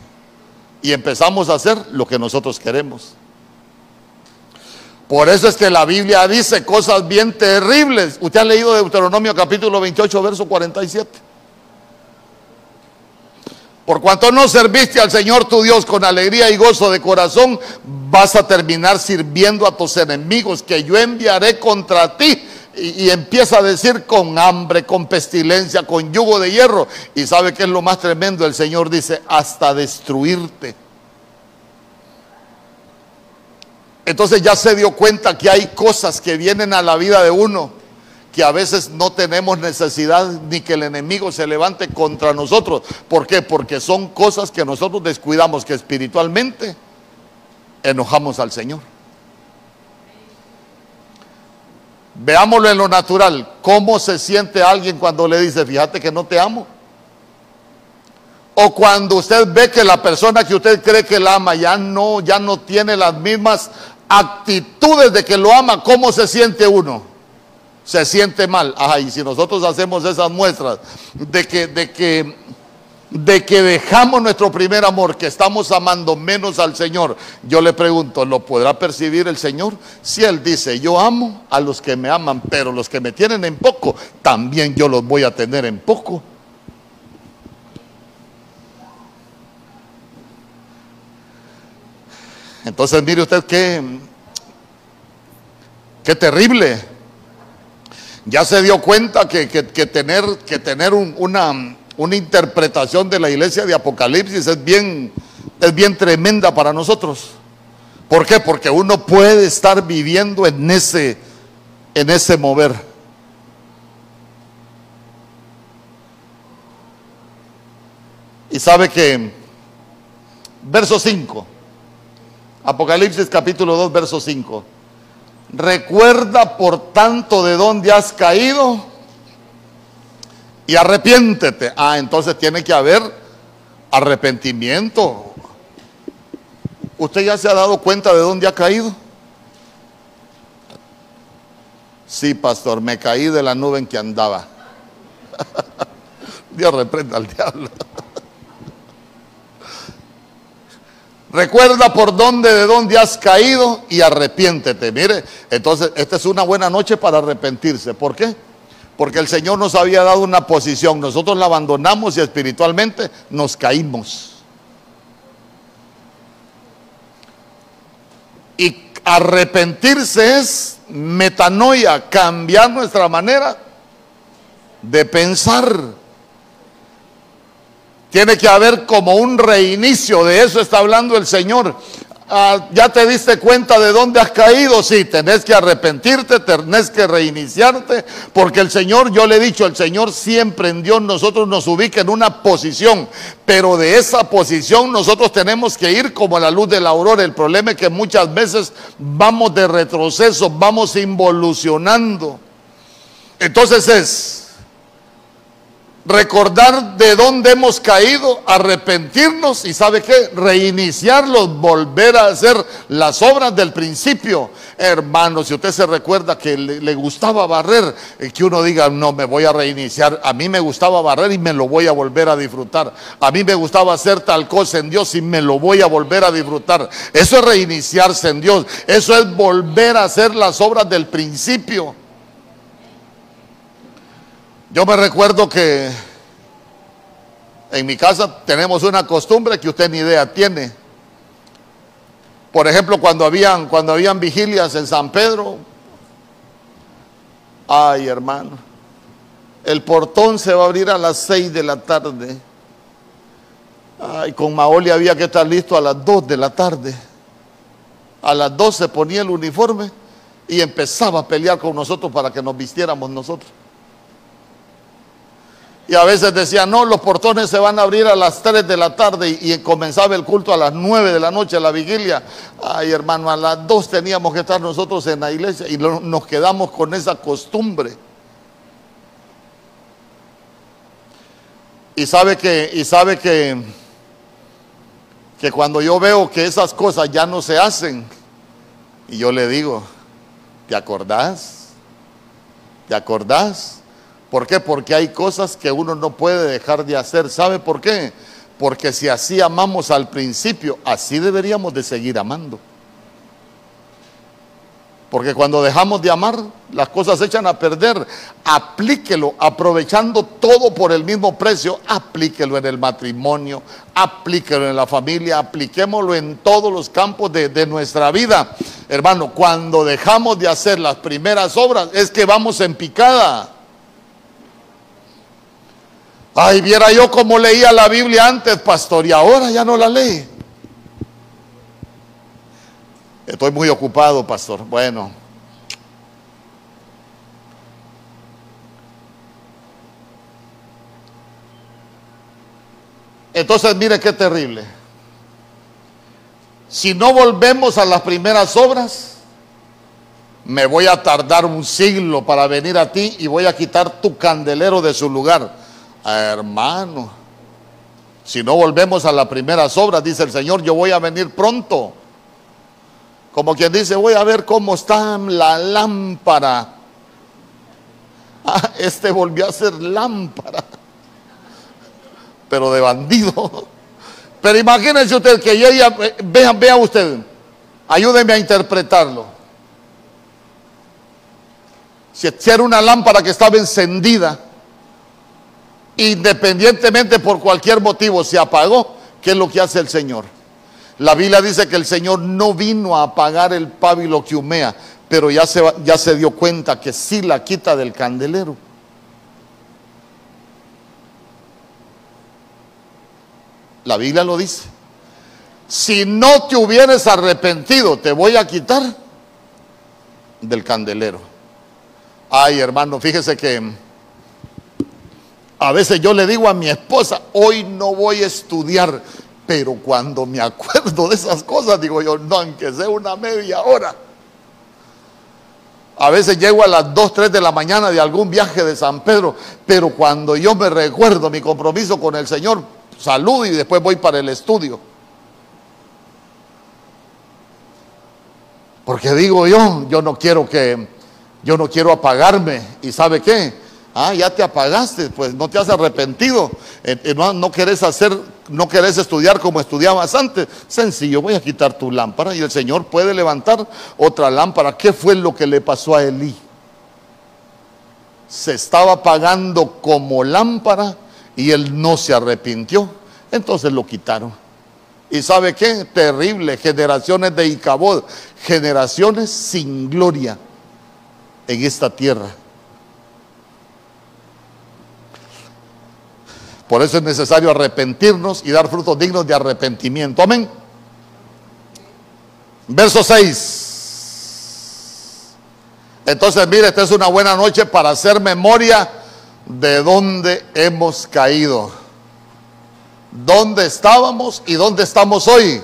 Y empezamos a hacer lo que nosotros queremos. Por eso es que la Biblia dice cosas bien terribles. Usted ha leído Deuteronomio capítulo 28, verso 47. Por cuanto no serviste al Señor tu Dios con alegría y gozo de corazón, vas a terminar sirviendo a tus enemigos que yo enviaré contra ti. Y, y, empieza a decir con hambre, con pestilencia, con yugo de hierro. Y sabe que es lo más tremendo. El Señor dice, hasta destruirte. Entonces ya se dio cuenta que hay cosas que vienen a la vida de uno que a veces no tenemos necesidad ni que el enemigo se levante contra nosotros. ¿Por qué? Porque son cosas que nosotros descuidamos, que espiritualmente enojamos al Señor. Veámoslo en lo natural. ¿Cómo se siente alguien cuando le dice, fíjate que no te amo? O cuando usted ve que la persona que usted cree que la ama ya no, ya no tiene las mismas actitudes de que lo ama, ¿cómo se siente uno? Se siente mal. Ajá, y si nosotros hacemos esas muestras de que, de que de que dejamos nuestro primer amor, que estamos amando menos al Señor, yo le pregunto, ¿lo podrá percibir el Señor? Si Él dice, yo amo a los que me aman, pero los que me tienen en poco, también yo los voy a tener en poco. Entonces mire usted qué, qué terrible. Ya se dio cuenta que, tener, que tener una, una interpretación de la iglesia de Apocalipsis es bien, es bien tremenda para nosotros. ¿Por qué? Porque uno puede estar viviendo en ese, en ese mover. Y sabe que, verso 5, Apocalipsis capítulo 2, verso 5. Recuerda por tanto de dónde has caído y arrepiéntete. Ah, entonces tiene que haber arrepentimiento. ¿Usted ya se ha dado cuenta de dónde ha caído? Sí, pastor, me caí de la nube en que andaba. [LAUGHS] Dios reprenda al diablo. Recuerda por dónde, de dónde has caído y arrepiéntete. Mire, entonces esta es una buena noche para arrepentirse. ¿Por qué? Porque el Señor nos había dado una posición, nosotros la abandonamos y espiritualmente nos caímos. Y arrepentirse es metanoia, cambiar nuestra manera de pensar. Tiene que haber como un reinicio, de eso está hablando el Señor. Ah, ya te diste cuenta de dónde has caído, sí, tenés que arrepentirte, tenés que reiniciarte, porque el Señor, yo le he dicho, el Señor siempre en Dios nosotros nos ubica en una posición, pero de esa posición nosotros tenemos que ir como la luz de la aurora. El problema es que muchas veces vamos de retroceso, vamos involucionando. Entonces es recordar de dónde hemos caído, arrepentirnos y sabe qué, reiniciarlos, volver a hacer las obras del principio. Hermano, si usted se recuerda que le, gustaba barrer, eh, que uno diga, no, me voy a reiniciar, a mí me gustaba barrer y me lo voy a volver a disfrutar. A mí me gustaba hacer tal cosa en Dios y me lo voy a volver a disfrutar. Eso es reiniciarse en Dios, eso es volver a hacer las obras del principio. Yo me recuerdo que en mi casa tenemos una costumbre que usted ni idea tiene. Por ejemplo, cuando habían, cuando habían vigilias en San Pedro, ay hermano, el portón se va a abrir a las seis de la tarde. Ay, con Maoli había que estar listo a las dos de la tarde. A las dos se ponía el uniforme y empezaba a pelear con nosotros para que nos vistiéramos nosotros. Y a veces decía, no, los portones se van a abrir a las 3 de la tarde y, comenzaba el culto a las 9 de la noche, la vigilia. Ay, hermano, a las 2 teníamos que estar nosotros en la iglesia y nos quedamos con esa costumbre. Y sabe que, y sabe que, que cuando yo veo que esas cosas ya no se hacen, y yo le digo, ¿te acordás? ¿Te acordás? ¿Por qué? Porque hay cosas que uno no puede dejar de hacer. ¿Sabe por qué? Porque si así amamos al principio, así deberíamos de seguir amando. Porque cuando dejamos de amar, las cosas se echan a perder. Aplíquelo, aprovechando todo por el mismo precio. Aplíquelo en el matrimonio, aplíquelo en la familia, apliquémoslo en todos los campos de, de nuestra vida. Hermano, cuando dejamos de hacer las primeras obras, es que vamos en picada. Ay, viera yo cómo leía la Biblia antes, pastor, y ahora ya no la lee. Estoy muy ocupado, pastor. Bueno. Entonces, mire qué terrible. Si no volvemos a las primeras obras, me voy a tardar un siglo para venir a ti y voy a quitar tu candelero de su lugar. Hermano, si no volvemos a las primeras obras, dice el Señor, yo voy a venir pronto. Como quien dice, voy a ver cómo está la lámpara. Ah, este volvió a ser lámpara. pero de bandido. Pero imagínense usted que ella, vean, vea usted, ayúdenme a interpretarlo. Si era una lámpara que estaba encendida, independientemente por cualquier motivo se apagó, ¿qué es lo que hace el Señor? La Biblia dice que el Señor no vino a apagar el pábilo que humea, pero ya se, ya se dio cuenta que sí la quita del candelero. La Biblia lo dice. Si no te hubieras arrepentido, te voy a quitar del candelero. Ay, hermano, fíjese que a veces yo le digo a mi esposa, hoy no voy a estudiar, pero cuando me acuerdo de esas cosas, digo yo, no, aunque sea una media hora. A veces llego a las 2, 3 de la mañana de algún viaje de San Pedro, pero cuando yo me recuerdo mi compromiso con el Señor, saludo y después voy para el estudio. Porque digo yo, yo no quiero que, yo no quiero apagarme. ¿Y sabe qué? Ah, ya te apagaste, pues no te has arrepentido. Eh, eh, no, no, querés hacer, no querés estudiar como estudiabas antes. Sencillo, voy a quitar tu lámpara y el Señor puede levantar otra lámpara. ¿Qué fue lo que le pasó a Elí? Se estaba apagando como lámpara y él no se arrepintió. Entonces lo quitaron. ¿Y sabe qué? Terrible, generaciones de Icabod, generaciones sin gloria en esta tierra. Por eso es necesario arrepentirnos y dar frutos dignos de arrepentimiento. Amén. Verso 6. Entonces, mire, esta es una buena noche para hacer memoria de dónde hemos caído. Dónde estábamos y dónde estamos hoy.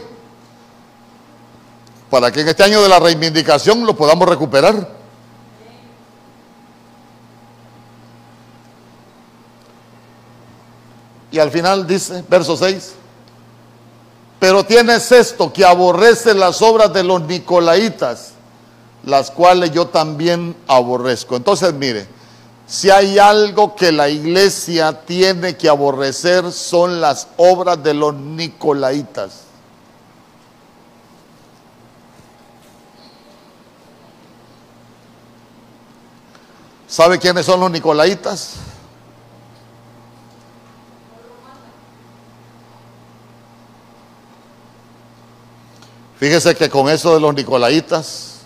Para que en este año de la reivindicación lo podamos recuperar. Y al final dice, verso 6, pero tienes esto que aborrece las obras de los nicolaitas, las cuales yo también aborrezco. Entonces, mire, si hay algo que la iglesia tiene que aborrecer son las obras de los nicolaitas. ¿Sabe quiénes son los nicolaitas? Fíjese que con eso de los nicolaitas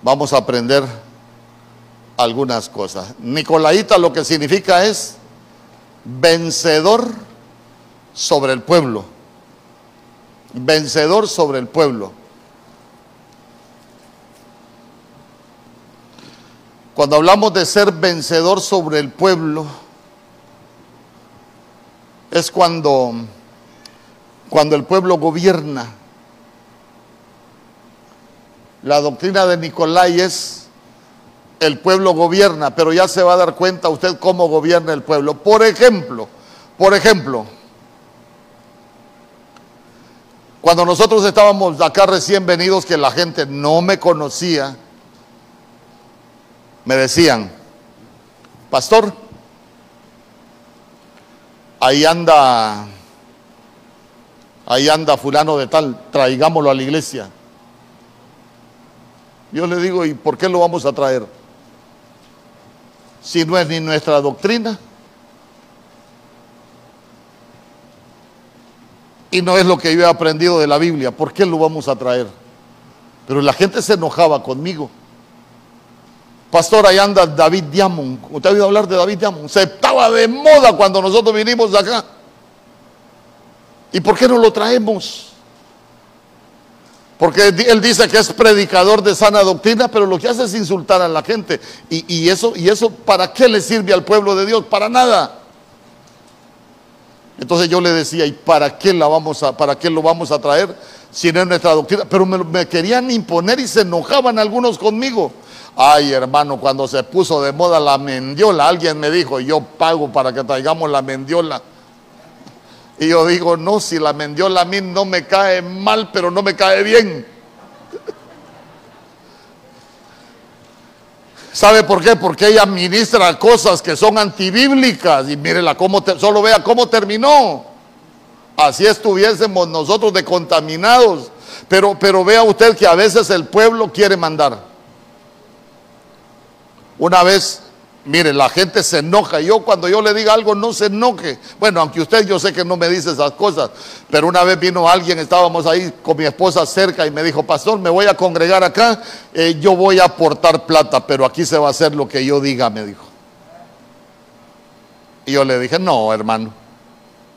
vamos a aprender algunas cosas. Nicolaita lo que significa es vencedor sobre el pueblo. Vencedor sobre el pueblo. Cuando hablamos de ser vencedor sobre el pueblo, es cuando, cuando el pueblo gobierna la doctrina de Nicolai es el pueblo gobierna, pero ya se va a dar cuenta usted cómo gobierna el pueblo. Por ejemplo, por ejemplo, cuando nosotros estábamos acá recién venidos, que la gente no me conocía, me decían, pastor, ahí anda, ahí anda fulano de tal, traigámoslo a la iglesia. Yo le digo, ¿y por qué lo vamos a traer? Si no es ni nuestra doctrina y no es lo que yo he aprendido de la Biblia, ¿por qué lo vamos a traer? Pero la gente se enojaba conmigo. Pastor, ahí anda David Diamond. ¿Usted ha oído hablar de David Diamond? Se estaba de moda cuando nosotros vinimos acá. ¿Y por qué no lo traemos? Porque él dice que es predicador de sana doctrina, pero lo que hace es insultar a la gente. Y, eso, ¿Y eso para qué le sirve al pueblo de Dios? Para nada. Entonces yo le decía, ¿y para qué, la vamos a, para qué lo vamos a traer si no es nuestra doctrina? Pero me, me querían imponer y se enojaban algunos conmigo. Ay, hermano, cuando se puso de moda la mendiola, alguien me dijo, yo pago para que traigamos la mendiola. Y yo digo, no, si la mendiola a mí no me cae mal, pero no me cae bien. ¿Sabe por qué? Porque ella ministra cosas que son antibíblicas. Y mírela cómo, solo vea cómo terminó. Así estuviésemos nosotros de contaminados. Pero, pero vea usted que a veces el pueblo quiere mandar. Una vez Mire, la gente se enoja. Yo cuando yo le diga algo no se enoje. Bueno, aunque usted yo sé que no me dice esas cosas, pero una vez vino alguien, estábamos ahí con mi esposa cerca y me dijo, pastor, me voy a congregar acá, eh, yo voy a aportar plata, pero aquí se va a hacer lo que yo diga, me dijo. Y yo le dije, no, hermano,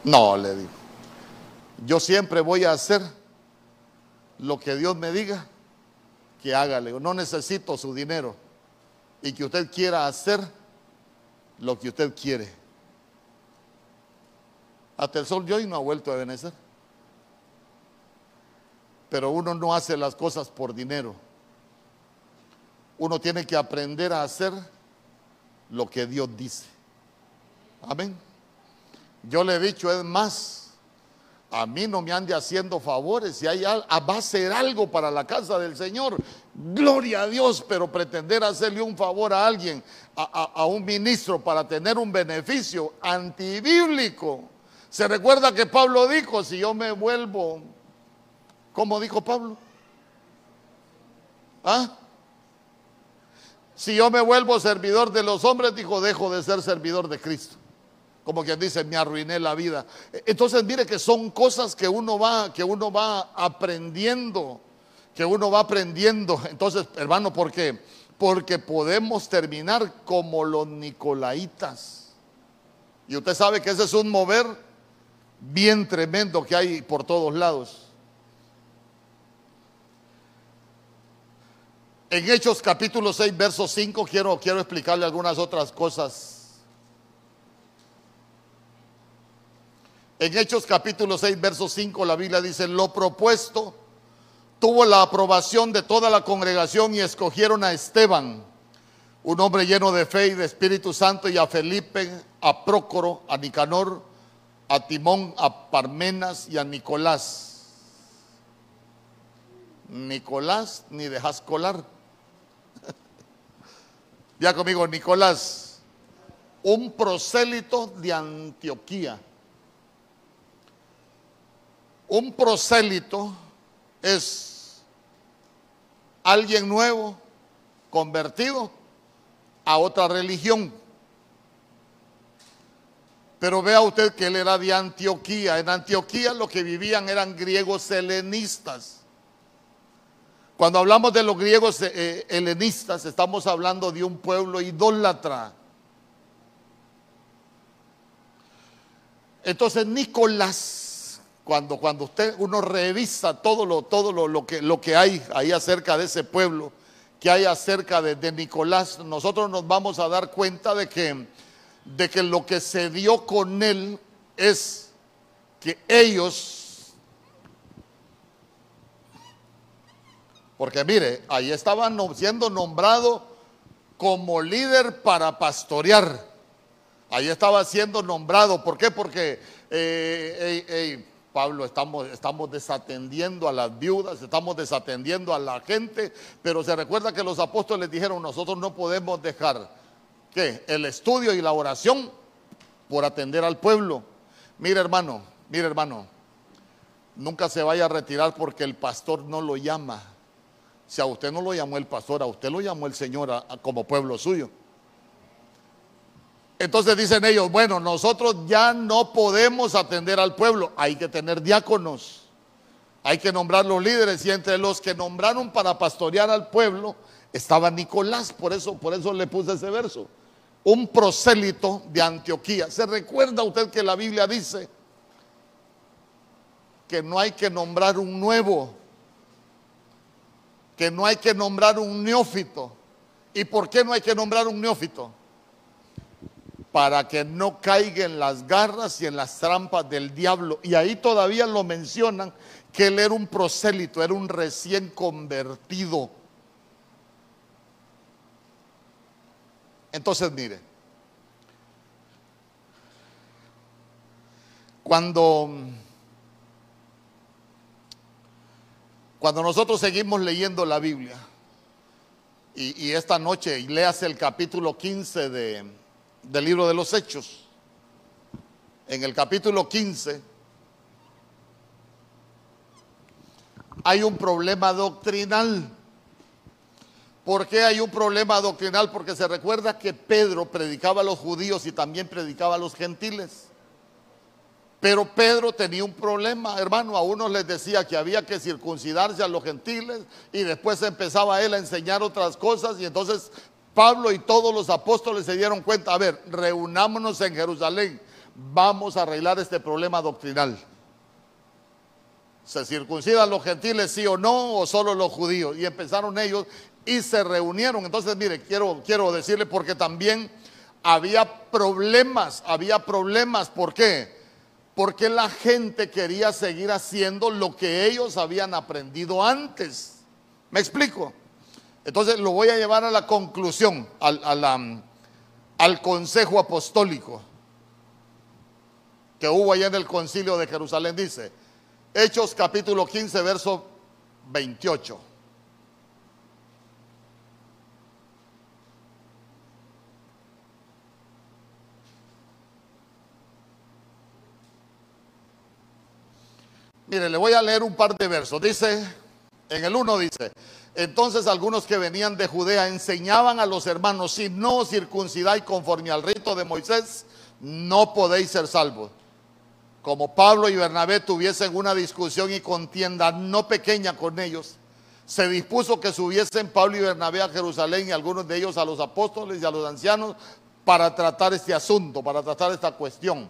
no, le digo. Yo siempre voy a hacer lo que Dios me diga que haga. no necesito su dinero y que usted quiera hacer lo que usted quiere. Hasta el sol de hoy no ha vuelto a venecer. Pero uno no hace las cosas por dinero. Uno tiene que aprender a hacer lo que Dios dice. Amén. Yo le he dicho, es más, a mí no me ande haciendo favores. Si hay va a hacer algo para la casa del Señor, gloria a Dios, pero pretender hacerle un favor a alguien, a, un ministro, para tener un beneficio antibíblico. Se recuerda que Pablo dijo, si yo me vuelvo, ¿cómo dijo Pablo? ¿Ah? Si yo me vuelvo servidor de los hombres, dijo, dejo de ser servidor de Cristo como quien dice, me arruiné la vida. Entonces, mire que son cosas que uno va, que uno va aprendiendo, que uno va aprendiendo. Entonces, hermano, ¿por qué? Porque podemos terminar como los nicolaitas. Y usted sabe que ese es un mover bien tremendo que hay por todos lados. En Hechos capítulo 6, verso 5, quiero, quiero explicarle algunas otras cosas En Hechos capítulo 6, verso 5, la Biblia dice, lo propuesto tuvo la aprobación de toda la congregación y escogieron a Esteban, un hombre lleno de fe y de Espíritu Santo, y a Felipe, a Prócoro, a Nicanor, a Timón, a Parmenas y a Nicolás. Nicolás ni dejas colar. [LAUGHS] ya conmigo, Nicolás, un prosélito de Antioquía. Un prosélito es alguien nuevo, convertido a otra religión. Pero vea usted que él era de Antioquía. En Antioquía lo que vivían eran griegos helenistas. Cuando hablamos de los griegos eh, helenistas, estamos hablando de un pueblo idólatra. Entonces Nicolás cuando, cuando usted, uno revisa todo, lo, todo lo, que, lo que hay ahí acerca de ese pueblo, que hay acerca de, Nicolás, nosotros nos vamos a dar cuenta de que, de que lo que se dio con él es que ellos, porque mire, ahí estaban siendo nombrado como líder para pastorear. Ahí estaba siendo nombrado. ¿Por qué? Porque eh, Pablo, estamos, estamos desatendiendo a las viudas, estamos desatendiendo a la gente, pero se recuerda que los apóstoles dijeron, nosotros no podemos dejar que el estudio y la oración por atender al pueblo. Mire hermano, mire hermano, nunca se vaya a retirar porque el pastor no lo llama. Si a usted no lo llamó el pastor, a usted lo llamó el Señor como pueblo suyo. Entonces dicen ellos, bueno, nosotros ya no podemos atender al pueblo, hay que tener diáconos, hay que nombrar los líderes y entre los que nombraron para pastorear al pueblo estaba Nicolás, por eso, por eso le puse ese verso, un prosélito de Antioquía. ¿Se recuerda usted que la Biblia dice que no hay que nombrar un nuevo, que no hay que nombrar un neófito? ¿Y por qué no hay que nombrar un neófito? Para que no caiga en las garras y en las trampas del diablo. Y ahí todavía lo mencionan que él era un prosélito, era un recién convertido. Entonces, mire, cuando, cuando nosotros seguimos leyendo la Biblia, y, esta noche y el capítulo 15 de, del libro de los Hechos. En el capítulo 15 hay un problema doctrinal. ¿Por qué hay un problema doctrinal? Porque se recuerda que Pedro predicaba a los judíos y también predicaba a los gentiles. Pero Pedro tenía un problema, hermano. A unos les decía que había que circuncidarse a los gentiles y después empezaba él a enseñar otras cosas y entonces Pablo y todos los apóstoles se dieron cuenta, a ver, reunámonos en Jerusalén, vamos a arreglar este problema doctrinal. ¿Se circuncidan los gentiles sí o no o solo los judíos? Y empezaron ellos y se reunieron. Entonces, mire, quiero, quiero decirle porque también había problemas, había problemas. ¿Por qué? porque la gente quería seguir haciendo lo que ellos habían aprendido antes. ¿Me explico? Entonces lo voy a llevar a la conclusión, al, al consejo apostólico que hubo allá en el concilio de Jerusalén. Dice, Hechos capítulo 15, verso 28. Mire, le voy a leer un par de versos. Dice, en el 1 dice, entonces algunos que venían de Judea enseñaban a los hermanos, si no circuncidáis conforme al rito de Moisés, no podéis ser salvos. Como Pablo y Bernabé tuviesen una discusión y contienda no pequeña con ellos, se dispuso que subiesen Pablo y Bernabé a Jerusalén y algunos de ellos a los apóstoles y a los ancianos para tratar este asunto, para tratar esta cuestión.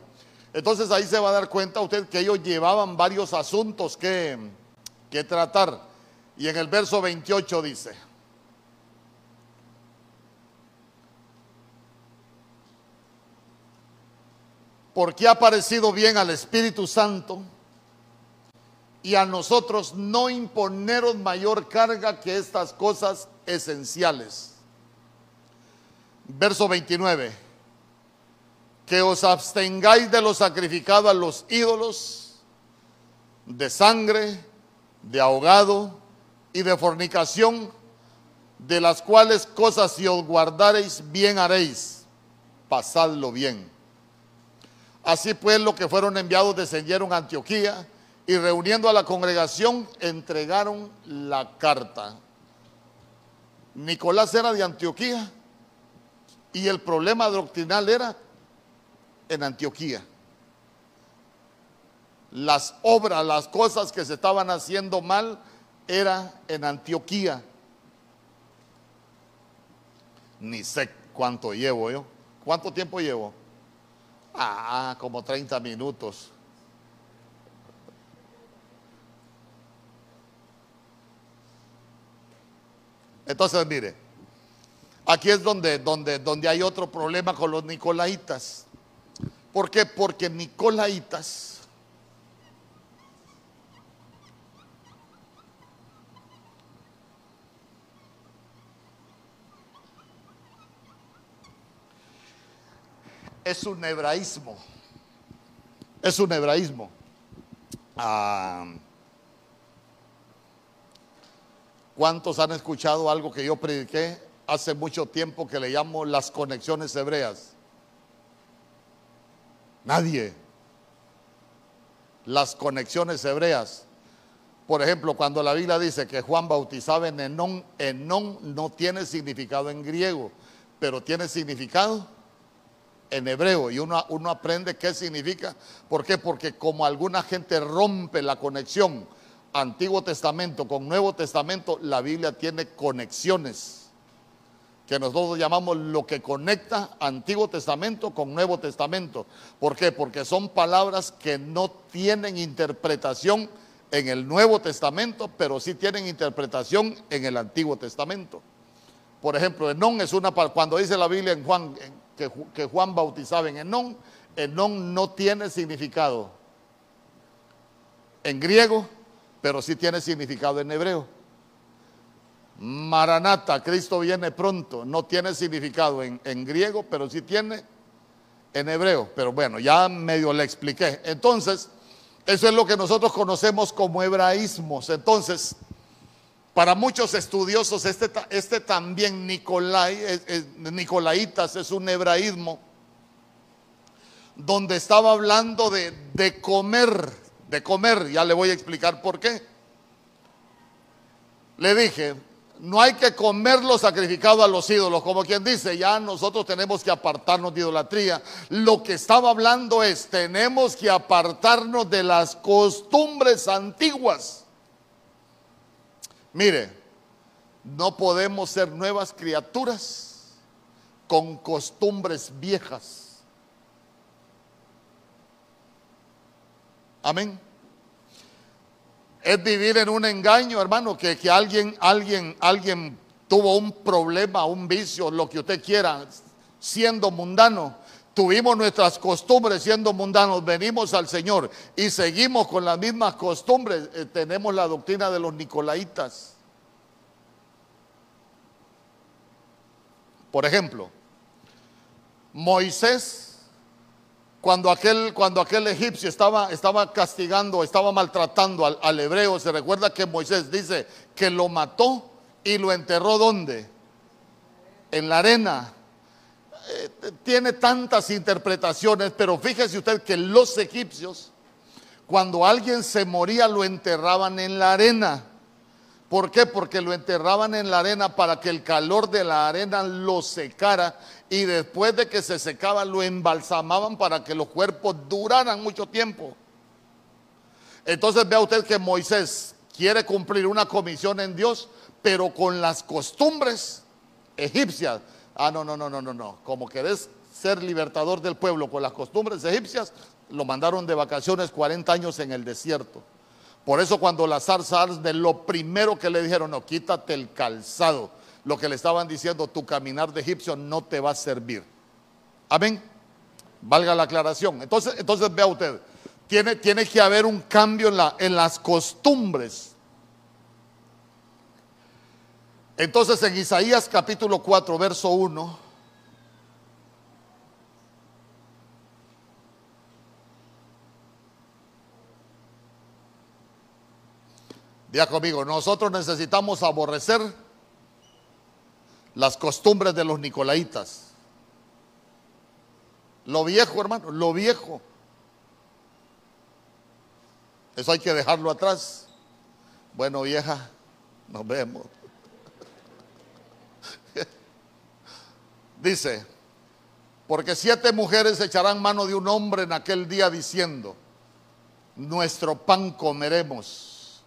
Entonces ahí se va a dar cuenta usted que ellos llevaban varios asuntos que, que tratar. Y en el verso 28 dice, porque ha parecido bien al Espíritu Santo y a nosotros no imponeros mayor carga que estas cosas esenciales. Verso 29 que os abstengáis de lo sacrificado a los ídolos, de sangre, de ahogado y de fornicación, de las cuales cosas si os guardareis, bien haréis, pasadlo bien. Así pues, los que fueron enviados descendieron a Antioquía y reuniendo a la congregación entregaron la carta. Nicolás era de Antioquía y el problema doctrinal era en Antioquía. Las obras, las cosas que se estaban haciendo mal, era en Antioquía. Ni sé cuánto llevo yo. ¿Cuánto tiempo llevo? Ah, como 30 minutos. Entonces, mire, aquí es donde, donde, donde hay otro problema con los nicolaitas. ¿Por qué? Porque Nicolaitas es un hebraísmo. Es un hebraísmo. Ah, ¿Cuántos han escuchado algo que yo prediqué hace mucho tiempo que le llamo las conexiones hebreas? Nadie. Las conexiones hebreas. Por ejemplo, cuando la Biblia dice que Juan bautizaba en Enón, Enón no tiene significado en griego, pero tiene significado en hebreo. Y uno, uno aprende qué significa. ¿Por qué? Porque como alguna gente rompe la conexión Antiguo Testamento con Nuevo Testamento, la Biblia tiene conexiones que nosotros llamamos lo que conecta Antiguo Testamento con Nuevo Testamento. ¿Por qué? Porque son palabras que no tienen interpretación en el Nuevo Testamento, pero sí tienen interpretación en el Antiguo Testamento. Por ejemplo, Enón es una cuando dice la Biblia en Juan que, Juan bautizaba en Enón, Enón no tiene significado en griego, pero sí tiene significado en hebreo. Maranata, Cristo viene pronto, no tiene significado en, griego, pero sí tiene en hebreo. Pero bueno, ya medio le expliqué. Entonces, eso es lo que nosotros conocemos como hebraísmos. Entonces, Para muchos estudiosos, este, este también Nicolai, Nicolaitas es un hebraísmo donde estaba hablando de, de comer, de comer, ya le voy a explicar por qué. Le dije, no hay que comer lo sacrificado a los ídolos, como quien dice, ya nosotros tenemos que apartarnos de idolatría. Lo que estaba hablando es, tenemos que apartarnos de las costumbres antiguas. Mire, no podemos ser nuevas criaturas con costumbres viejas. Amén es vivir en un engaño, hermano, que, que alguien, alguien, alguien tuvo un problema, un vicio, lo que usted quiera, siendo mundano. Tuvimos nuestras costumbres siendo mundanos, venimos al Señor y seguimos con las mismas costumbres. Eh, tenemos la doctrina de los nicolaitas. Por ejemplo, Moisés cuando aquel, cuando aquel egipcio estaba, estaba castigando, estaba maltratando al, hebreo, se recuerda que Moisés dice que lo mató y lo enterró ¿dónde? En la arena. Eh, tiene tantas interpretaciones, pero fíjese usted que los egipcios, cuando alguien se moría, lo enterraban en la arena. ¿Por qué? Porque lo enterraban en la arena para que el calor de la arena lo secara y después de que se secaba lo embalsamaban para que los cuerpos duraran mucho tiempo. Entonces vea usted que Moisés quiere cumplir una comisión en Dios, pero con las costumbres egipcias. Ah, no, no, no, no, no, no. Como querés ser libertador del pueblo con las costumbres egipcias, lo mandaron de vacaciones 40 años en el desierto. Por eso cuando la zarza de lo primero que le dijeron, no, quítate el calzado. Lo que le estaban diciendo, tu caminar de egipcio no te va a servir. Amén. Valga la aclaración. Entonces, entonces vea usted, tiene, que haber un cambio en, en las costumbres. Entonces en Isaías capítulo 4, verso 1. Diga conmigo, nosotros necesitamos aborrecer las costumbres de los nicolaitas. Lo viejo, hermano, lo viejo. Eso hay que dejarlo atrás. Bueno, vieja, nos vemos. Dice, porque siete mujeres echarán mano de un hombre en aquel día diciendo, nuestro pan comeremos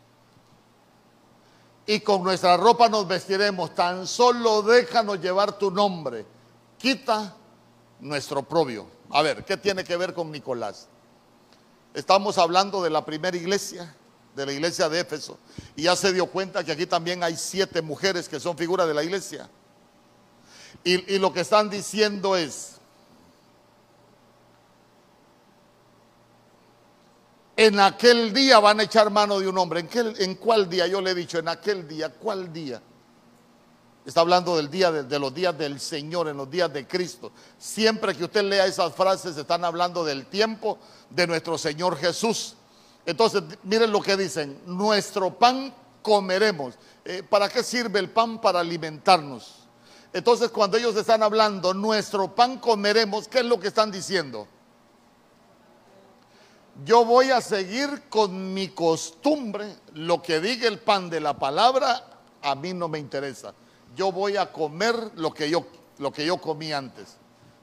y con nuestra ropa nos vestiremos. Tan solo déjanos llevar tu nombre. Quita nuestro propio. A ver, ¿qué tiene que ver con Nicolás? Estamos hablando de la primera iglesia, de la iglesia de Éfeso. Y ya se dio cuenta que aquí también hay siete mujeres que son figuras de la iglesia. Y, lo que están diciendo es, en aquel día van a echar mano de un hombre. ¿En, qué, ¿En, cuál día? Yo le he dicho, en aquel día, ¿cuál día? Está hablando del día de, los días del Señor, en los días de Cristo. Siempre que usted lea esas frases, están hablando del tiempo de nuestro Señor Jesús. Entonces, miren lo que dicen, nuestro pan comeremos. Eh, ¿Para qué sirve el pan? Para alimentarnos. Entonces, cuando ellos están hablando, nuestro pan comeremos, ¿qué es lo que están diciendo? yo voy a seguir con mi costumbre, lo que diga el pan de la palabra, a mí no me interesa. Yo voy a comer lo que yo, lo que yo comí antes.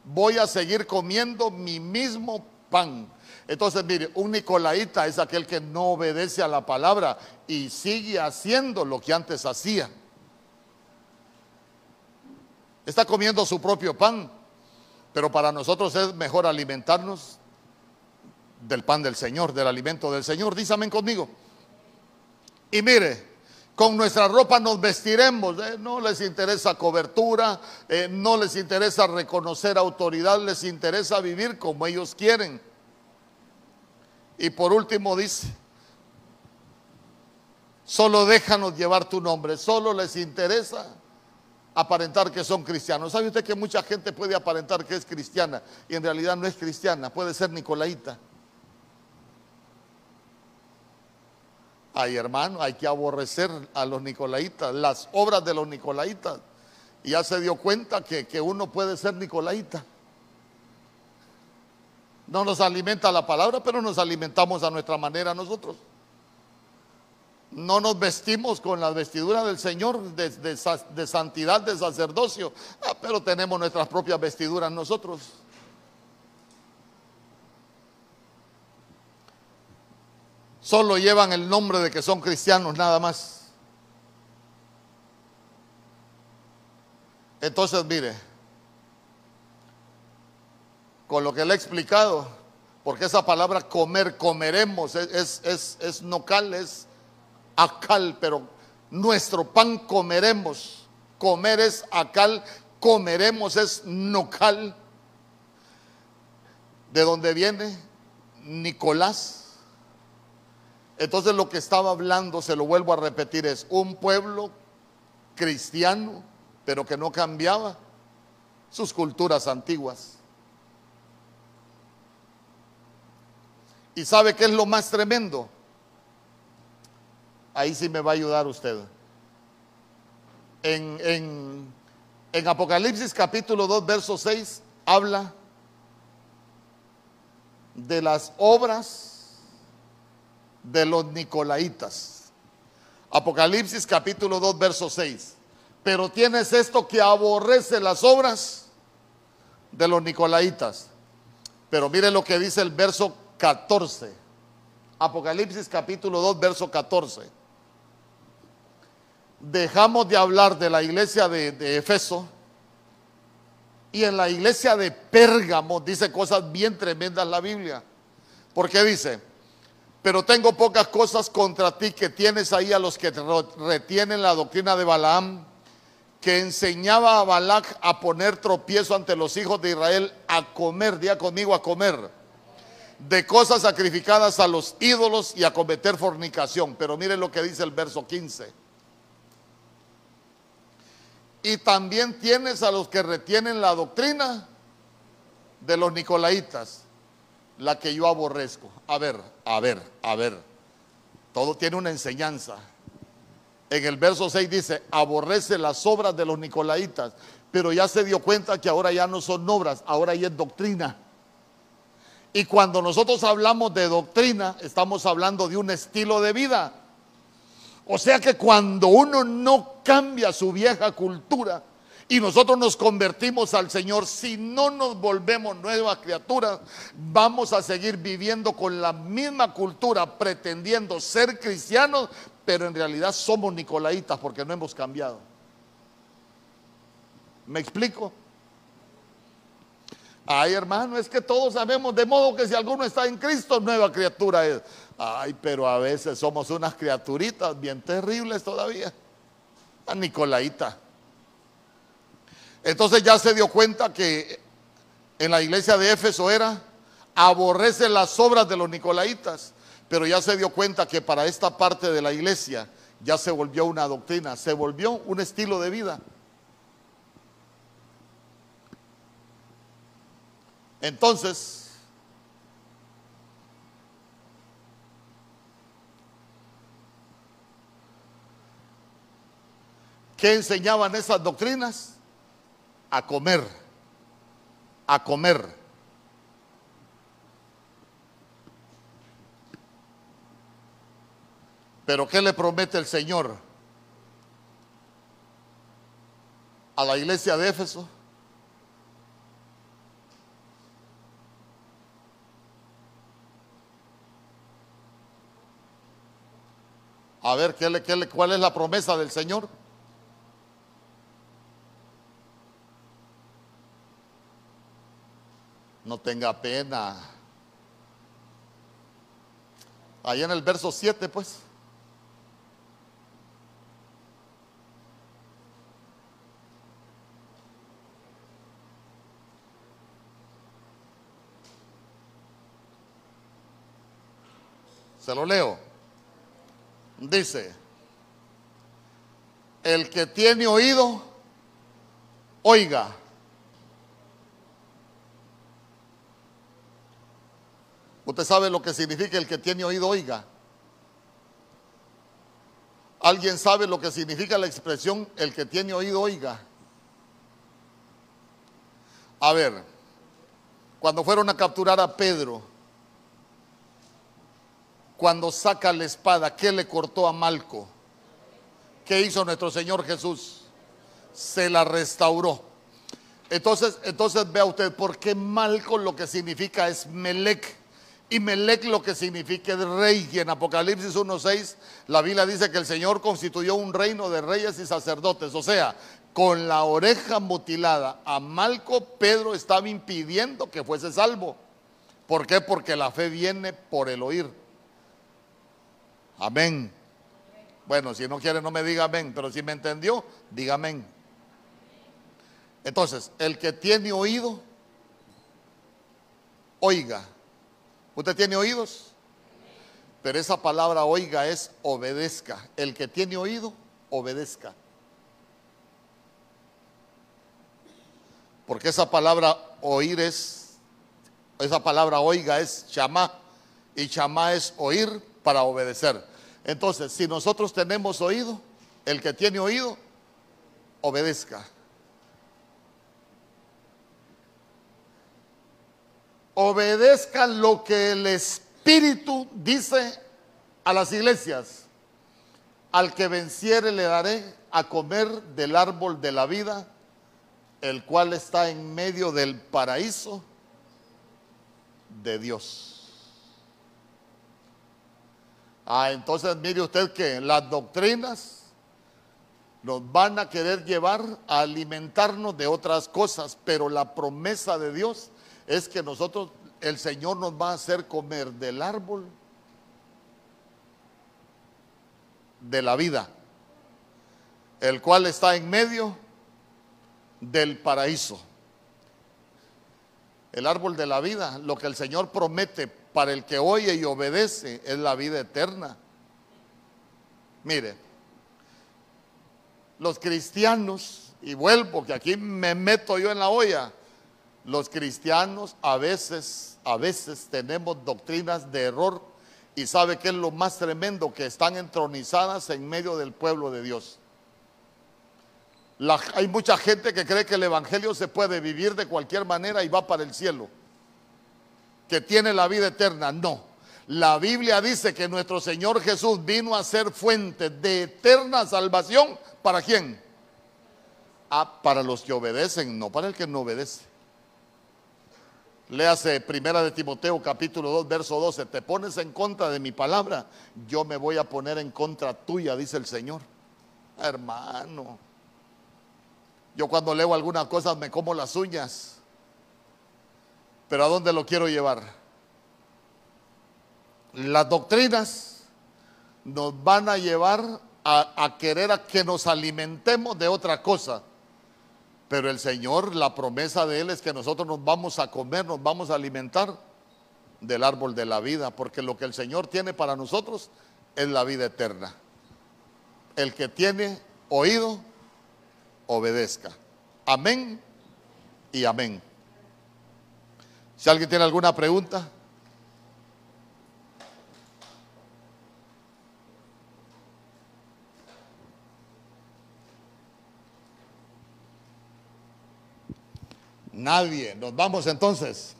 Voy a seguir comiendo mi mismo pan. Entonces, mire, un nicolaíta es aquel que no obedece a la palabra y sigue haciendo lo que antes hacía. Está comiendo su propio pan, pero para nosotros es mejor alimentarnos del pan del Señor, del alimento del Señor. Dísame conmigo. Y mire, con nuestra ropa nos vestiremos. ¿eh? No les interesa cobertura, eh, no les interesa reconocer autoridad, les interesa vivir como ellos quieren. Y por último dice, solo déjanos llevar tu nombre, solo les interesa aparentar que son cristianos. ¿Sabe usted que mucha gente puede aparentar que es cristiana y en realidad no es cristiana? Puede ser nicolaíta. Ay, hermano, hay que aborrecer a los nicolaitas, las obras de los nicolaitas. Y ya se dio cuenta que, que uno puede ser nicolaita. No nos alimenta la palabra, pero nos alimentamos a nuestra manera nosotros. No nos vestimos con la vestidura del Señor de, santidad, de sacerdocio, ah, pero tenemos nuestras propias vestiduras nosotros. Solo llevan el nombre de que son cristianos nada más. Entonces, mire, con lo que le he explicado, porque esa palabra comer, comeremos, es, es, es, nocal, es acal, pero nuestro pan comeremos. Comer es acal, comeremos es nocal. ¿De dónde viene? Nicolás. Entonces lo que estaba hablando, se lo vuelvo a repetir, es un pueblo cristiano, pero que no cambiaba sus culturas antiguas. ¿Y sabe qué es lo más tremendo? Ahí sí me va a ayudar usted. En, en Apocalipsis capítulo 2, verso 6, habla de las obras de los nicolaitas. Apocalipsis capítulo 2, verso 6. Pero tienes esto que aborrece las obras de los nicolaitas. Pero mire lo que dice el verso 14. Apocalipsis capítulo 2, verso 14. Dejamos de hablar de la iglesia de, Efeso y en la iglesia de Pérgamo dice cosas bien tremendas la Biblia. Porque dice, pero tengo pocas cosas contra ti que tienes ahí a los que retienen la doctrina de Balaam, que enseñaba a Balac a poner tropiezo ante los hijos de Israel, a comer, día conmigo, a comer de cosas sacrificadas a los ídolos y a cometer fornicación. Pero miren lo que dice el verso 15. Y también tienes a los que retienen la doctrina de los nicolaitas, la que yo aborrezco. A ver, a ver, a ver. Todo tiene una enseñanza. En el verso 6 dice, aborrece las obras de los nicolaitas, pero ya se dio cuenta que ahora ya no son obras, ahora ya es doctrina. Y cuando nosotros hablamos de doctrina, estamos hablando de un estilo de vida. O sea que cuando uno no cambia su vieja cultura y nosotros nos convertimos al Señor, si no nos volvemos nuevas criaturas, vamos a seguir viviendo con la misma cultura, pretendiendo ser cristianos, pero en realidad somos nicolaitas porque no hemos cambiado. ¿Me explico? Ay, hermano, es que todos sabemos, de modo que si alguno está en Cristo, nueva criatura es. Ay, pero a veces somos unas criaturitas bien terribles todavía. A Nicolaita. Entonces ya se dio cuenta que en la iglesia de Éfeso era aborrece las obras de los Nicolaitas, pero ya se dio cuenta que para esta parte de la iglesia ya se volvió una doctrina, se volvió un estilo de vida. Entonces, ¿qué enseñaban esas doctrinas? A comer, a comer. Pero ¿qué le promete el Señor a la iglesia de Éfeso? A ver, ¿qué qué ¿cuál es la promesa del Señor? No tenga pena. Ahí en el verso 7, pues. Se lo leo. Dice, el que tiene oído, oiga. Usted sabe lo que significa el que tiene oído, oiga. ¿Alguien sabe lo que significa la expresión el que tiene oído oiga? A ver, cuando fueron a capturar a Pedro, cuando saca la espada, ¿qué le cortó a Malco? ¿Qué hizo nuestro Señor Jesús? Se la restauró. Entonces, entonces vea usted, ¿por qué Malco lo que significa es Melec? Y Melec lo que significa es rey. Y en Apocalipsis 1.6 la Biblia dice que el Señor constituyó un reino de reyes y sacerdotes. O sea, con la oreja mutilada a Malco, Pedro estaba impidiendo que fuese salvo. ¿Por qué? Porque la fe viene por el oír. Amén. Bueno, si no quiere no me diga amén, pero si me entendió, diga amén. Entonces, el que tiene oído, oiga. ¿Usted tiene oídos? Pero esa palabra oiga es obedezca. El que tiene oído, obedezca. Porque esa palabra oír es, esa palabra oiga es chamá. Y chamá es oír para obedecer. Entonces, si nosotros tenemos oído, el que tiene oído, obedezca. Obedezca lo que el Espíritu dice a las iglesias. Al que venciere le daré a comer del árbol de la vida, el cual está en medio del paraíso de Dios. Ah, entonces mire usted que las doctrinas nos van a querer llevar a alimentarnos de otras cosas, pero la promesa de Dios es que nosotros, el Señor nos va a hacer comer del árbol de la vida, el cual está en medio del paraíso. El árbol de la vida, lo que el Señor promete para el que oye y obedece es la vida eterna. Mire, los cristianos, y vuelvo que aquí me meto yo en la olla, los cristianos a veces, a veces tenemos doctrinas de error y sabe que es lo más tremendo que están entronizadas en medio del pueblo de Dios. hay mucha gente que cree que el Evangelio se puede vivir de cualquier manera y va para el cielo que tiene la vida eterna. No. La Biblia dice que nuestro Señor Jesús vino a ser fuente de eterna salvación. ¿Para quién? Ah, para los que obedecen, no para el que no obedece. Léase Primera de Timoteo capítulo 2 verso 12. Te pones en contra de mi palabra, yo me voy a poner en contra tuya, dice el Señor. Hermano, yo cuando leo algunas cosas me como las uñas. Pero ¿a dónde lo quiero llevar? Las doctrinas nos van a llevar a, querer a que nos alimentemos de otra cosa. Pero el Señor, la promesa de Él es que nosotros nos vamos a comer, nos vamos a alimentar del árbol de la vida, porque lo que el Señor tiene para nosotros es la vida eterna. El que tiene oído, obedezca. Amén y amén. Si alguien tiene alguna pregunta. Nadie. Nos vamos entonces.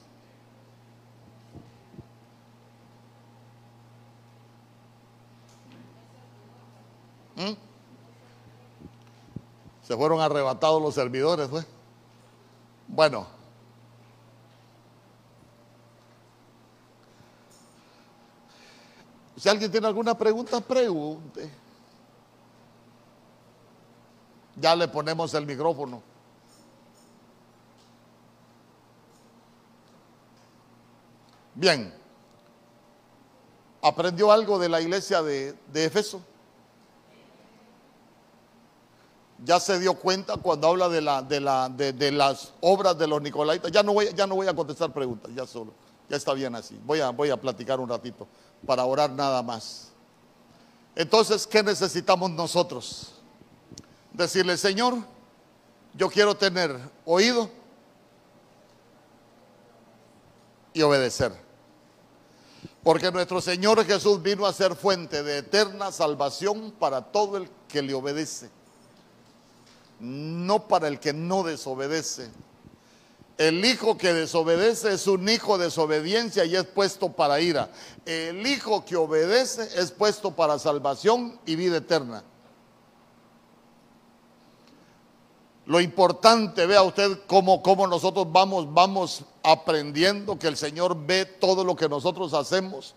¿Mm? Se fueron arrebatados los servidores, ¿fue? Bueno. Si alguien tiene alguna pregunta, pregunte. Ya le ponemos el micrófono. Bien. ¿Aprendió algo de la iglesia de, de ya se dio cuenta cuando habla de, la, de, la, de, las obras de los Nicolaitas. Ya no, voy, ya no voy a contestar preguntas, ya solo. Ya está bien así. Voy a, voy a platicar un ratito para orar nada más. Entonces, ¿qué necesitamos nosotros? Decirle, Señor, yo quiero tener oído y obedecer. Porque nuestro Señor Jesús vino a ser fuente de eterna salvación para todo el que le obedece, no para el que no desobedece. El hijo que desobedece es un hijo de desobediencia y es puesto para ira. El hijo que obedece es puesto para salvación y vida eterna. Lo importante, vea usted cómo, cómo nosotros vamos, vamos aprendiendo que el Señor ve todo lo que nosotros hacemos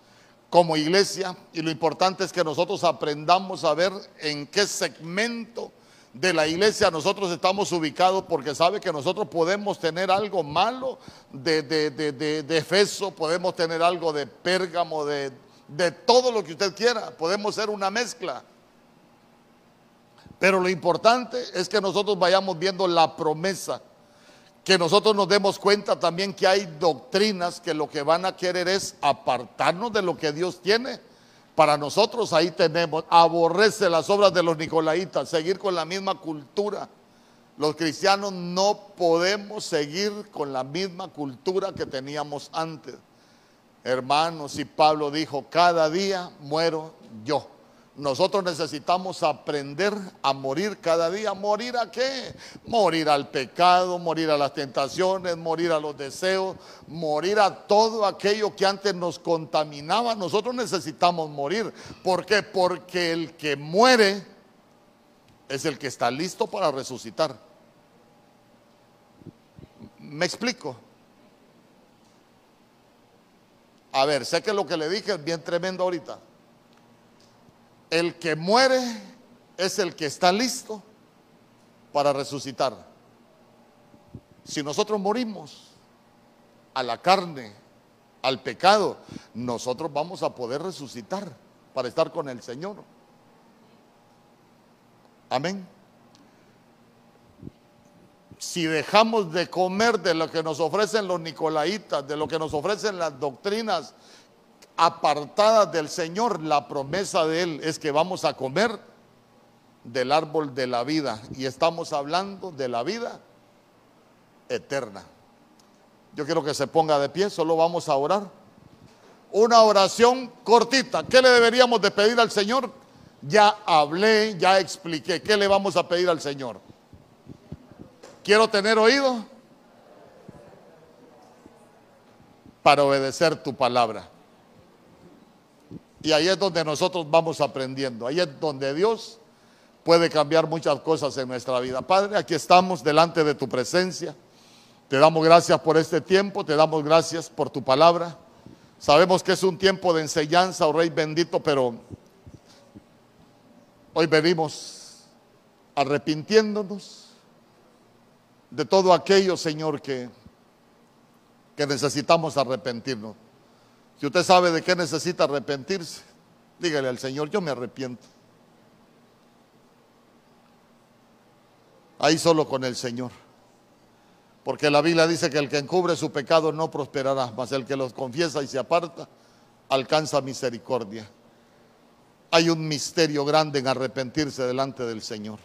como iglesia y lo importante es que nosotros aprendamos a ver en qué segmento de la iglesia nosotros estamos ubicados porque sabe que nosotros podemos tener algo malo de, de, de, de Efeso, podemos tener algo de Pérgamo, de, de todo lo que usted quiera, podemos ser una mezcla. Pero lo importante es que nosotros vayamos viendo la promesa, que nosotros nos demos cuenta también que hay doctrinas que lo que van a querer es apartarnos de lo que Dios tiene. Para nosotros ahí tenemos, aborrece las obras de los nicolaitas, seguir con la misma cultura. Los cristianos no podemos seguir con la misma cultura que teníamos antes. Hermanos, y Pablo dijo, cada día muero yo. Nosotros necesitamos aprender a morir cada día. ¿Morir a qué? Morir al pecado, morir a las tentaciones, morir a los deseos, morir a todo aquello que antes nos contaminaba. Nosotros necesitamos morir. ¿Por qué? Porque el que muere es el que está listo para resucitar. ¿Me explico? A ver, sé que lo que le dije es bien tremendo ahorita. El que muere es el que está listo para resucitar. Si nosotros morimos a la carne, al pecado, nosotros vamos a poder resucitar para estar con el Señor. Amén. Si dejamos de comer de lo que nos ofrecen los nicolaitas, de lo que nos ofrecen las doctrinas apartadas del Señor, la promesa de Él es que vamos a comer del árbol de la vida. Y estamos hablando de la vida eterna. Yo quiero que se ponga de pie, solo vamos a orar. Una oración cortita. ¿Qué le deberíamos de pedir al Señor? Ya hablé, ya expliqué. ¿Qué le vamos a pedir al Señor? Quiero tener oído para obedecer tu palabra. Y ahí es donde nosotros vamos aprendiendo. Ahí es donde Dios puede cambiar muchas cosas en nuestra vida. Padre, aquí estamos delante de tu presencia. Te damos gracias por este tiempo, te damos gracias por tu palabra. Sabemos que es un tiempo de enseñanza, oh Rey bendito, pero hoy venimos arrepintiéndonos de todo aquello, Señor, que, que necesitamos arrepentirnos. Si usted sabe de qué necesita arrepentirse, dígale al Señor, yo me arrepiento. Ahí solo con el Señor. Porque la Biblia dice que el que encubre su pecado no prosperará, mas el que los confiesa y se aparta alcanza misericordia. Hay un misterio grande en arrepentirse delante del Señor.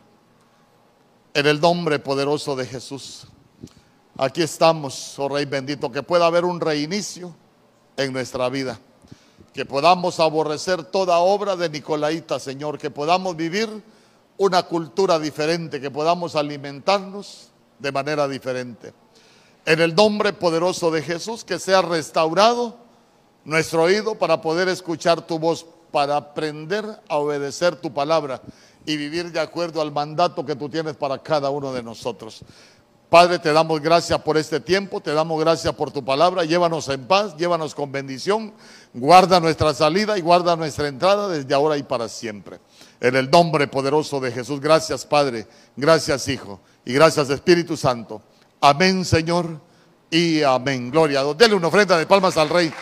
En el nombre poderoso de Jesús. Aquí estamos, oh Rey bendito, que pueda haber un reinicio en nuestra vida. Que podamos aborrecer toda obra de Nicolaita, Señor. Que podamos vivir una cultura diferente, que podamos alimentarnos de manera diferente. En el nombre poderoso de Jesús, que sea restaurado nuestro oído para poder escuchar tu voz, para aprender a obedecer tu palabra y vivir de acuerdo al mandato que tú tienes para cada uno de nosotros. Padre, te damos gracias por este tiempo, te damos gracias por tu palabra. Llévanos en paz, llévanos con bendición. Guarda nuestra salida y guarda nuestra entrada desde ahora y para siempre. En el nombre poderoso de Jesús, gracias Padre, gracias Hijo y gracias Espíritu Santo. Amén, Señor, y amén. Gloria. Dele una ofrenda de palmas al Rey.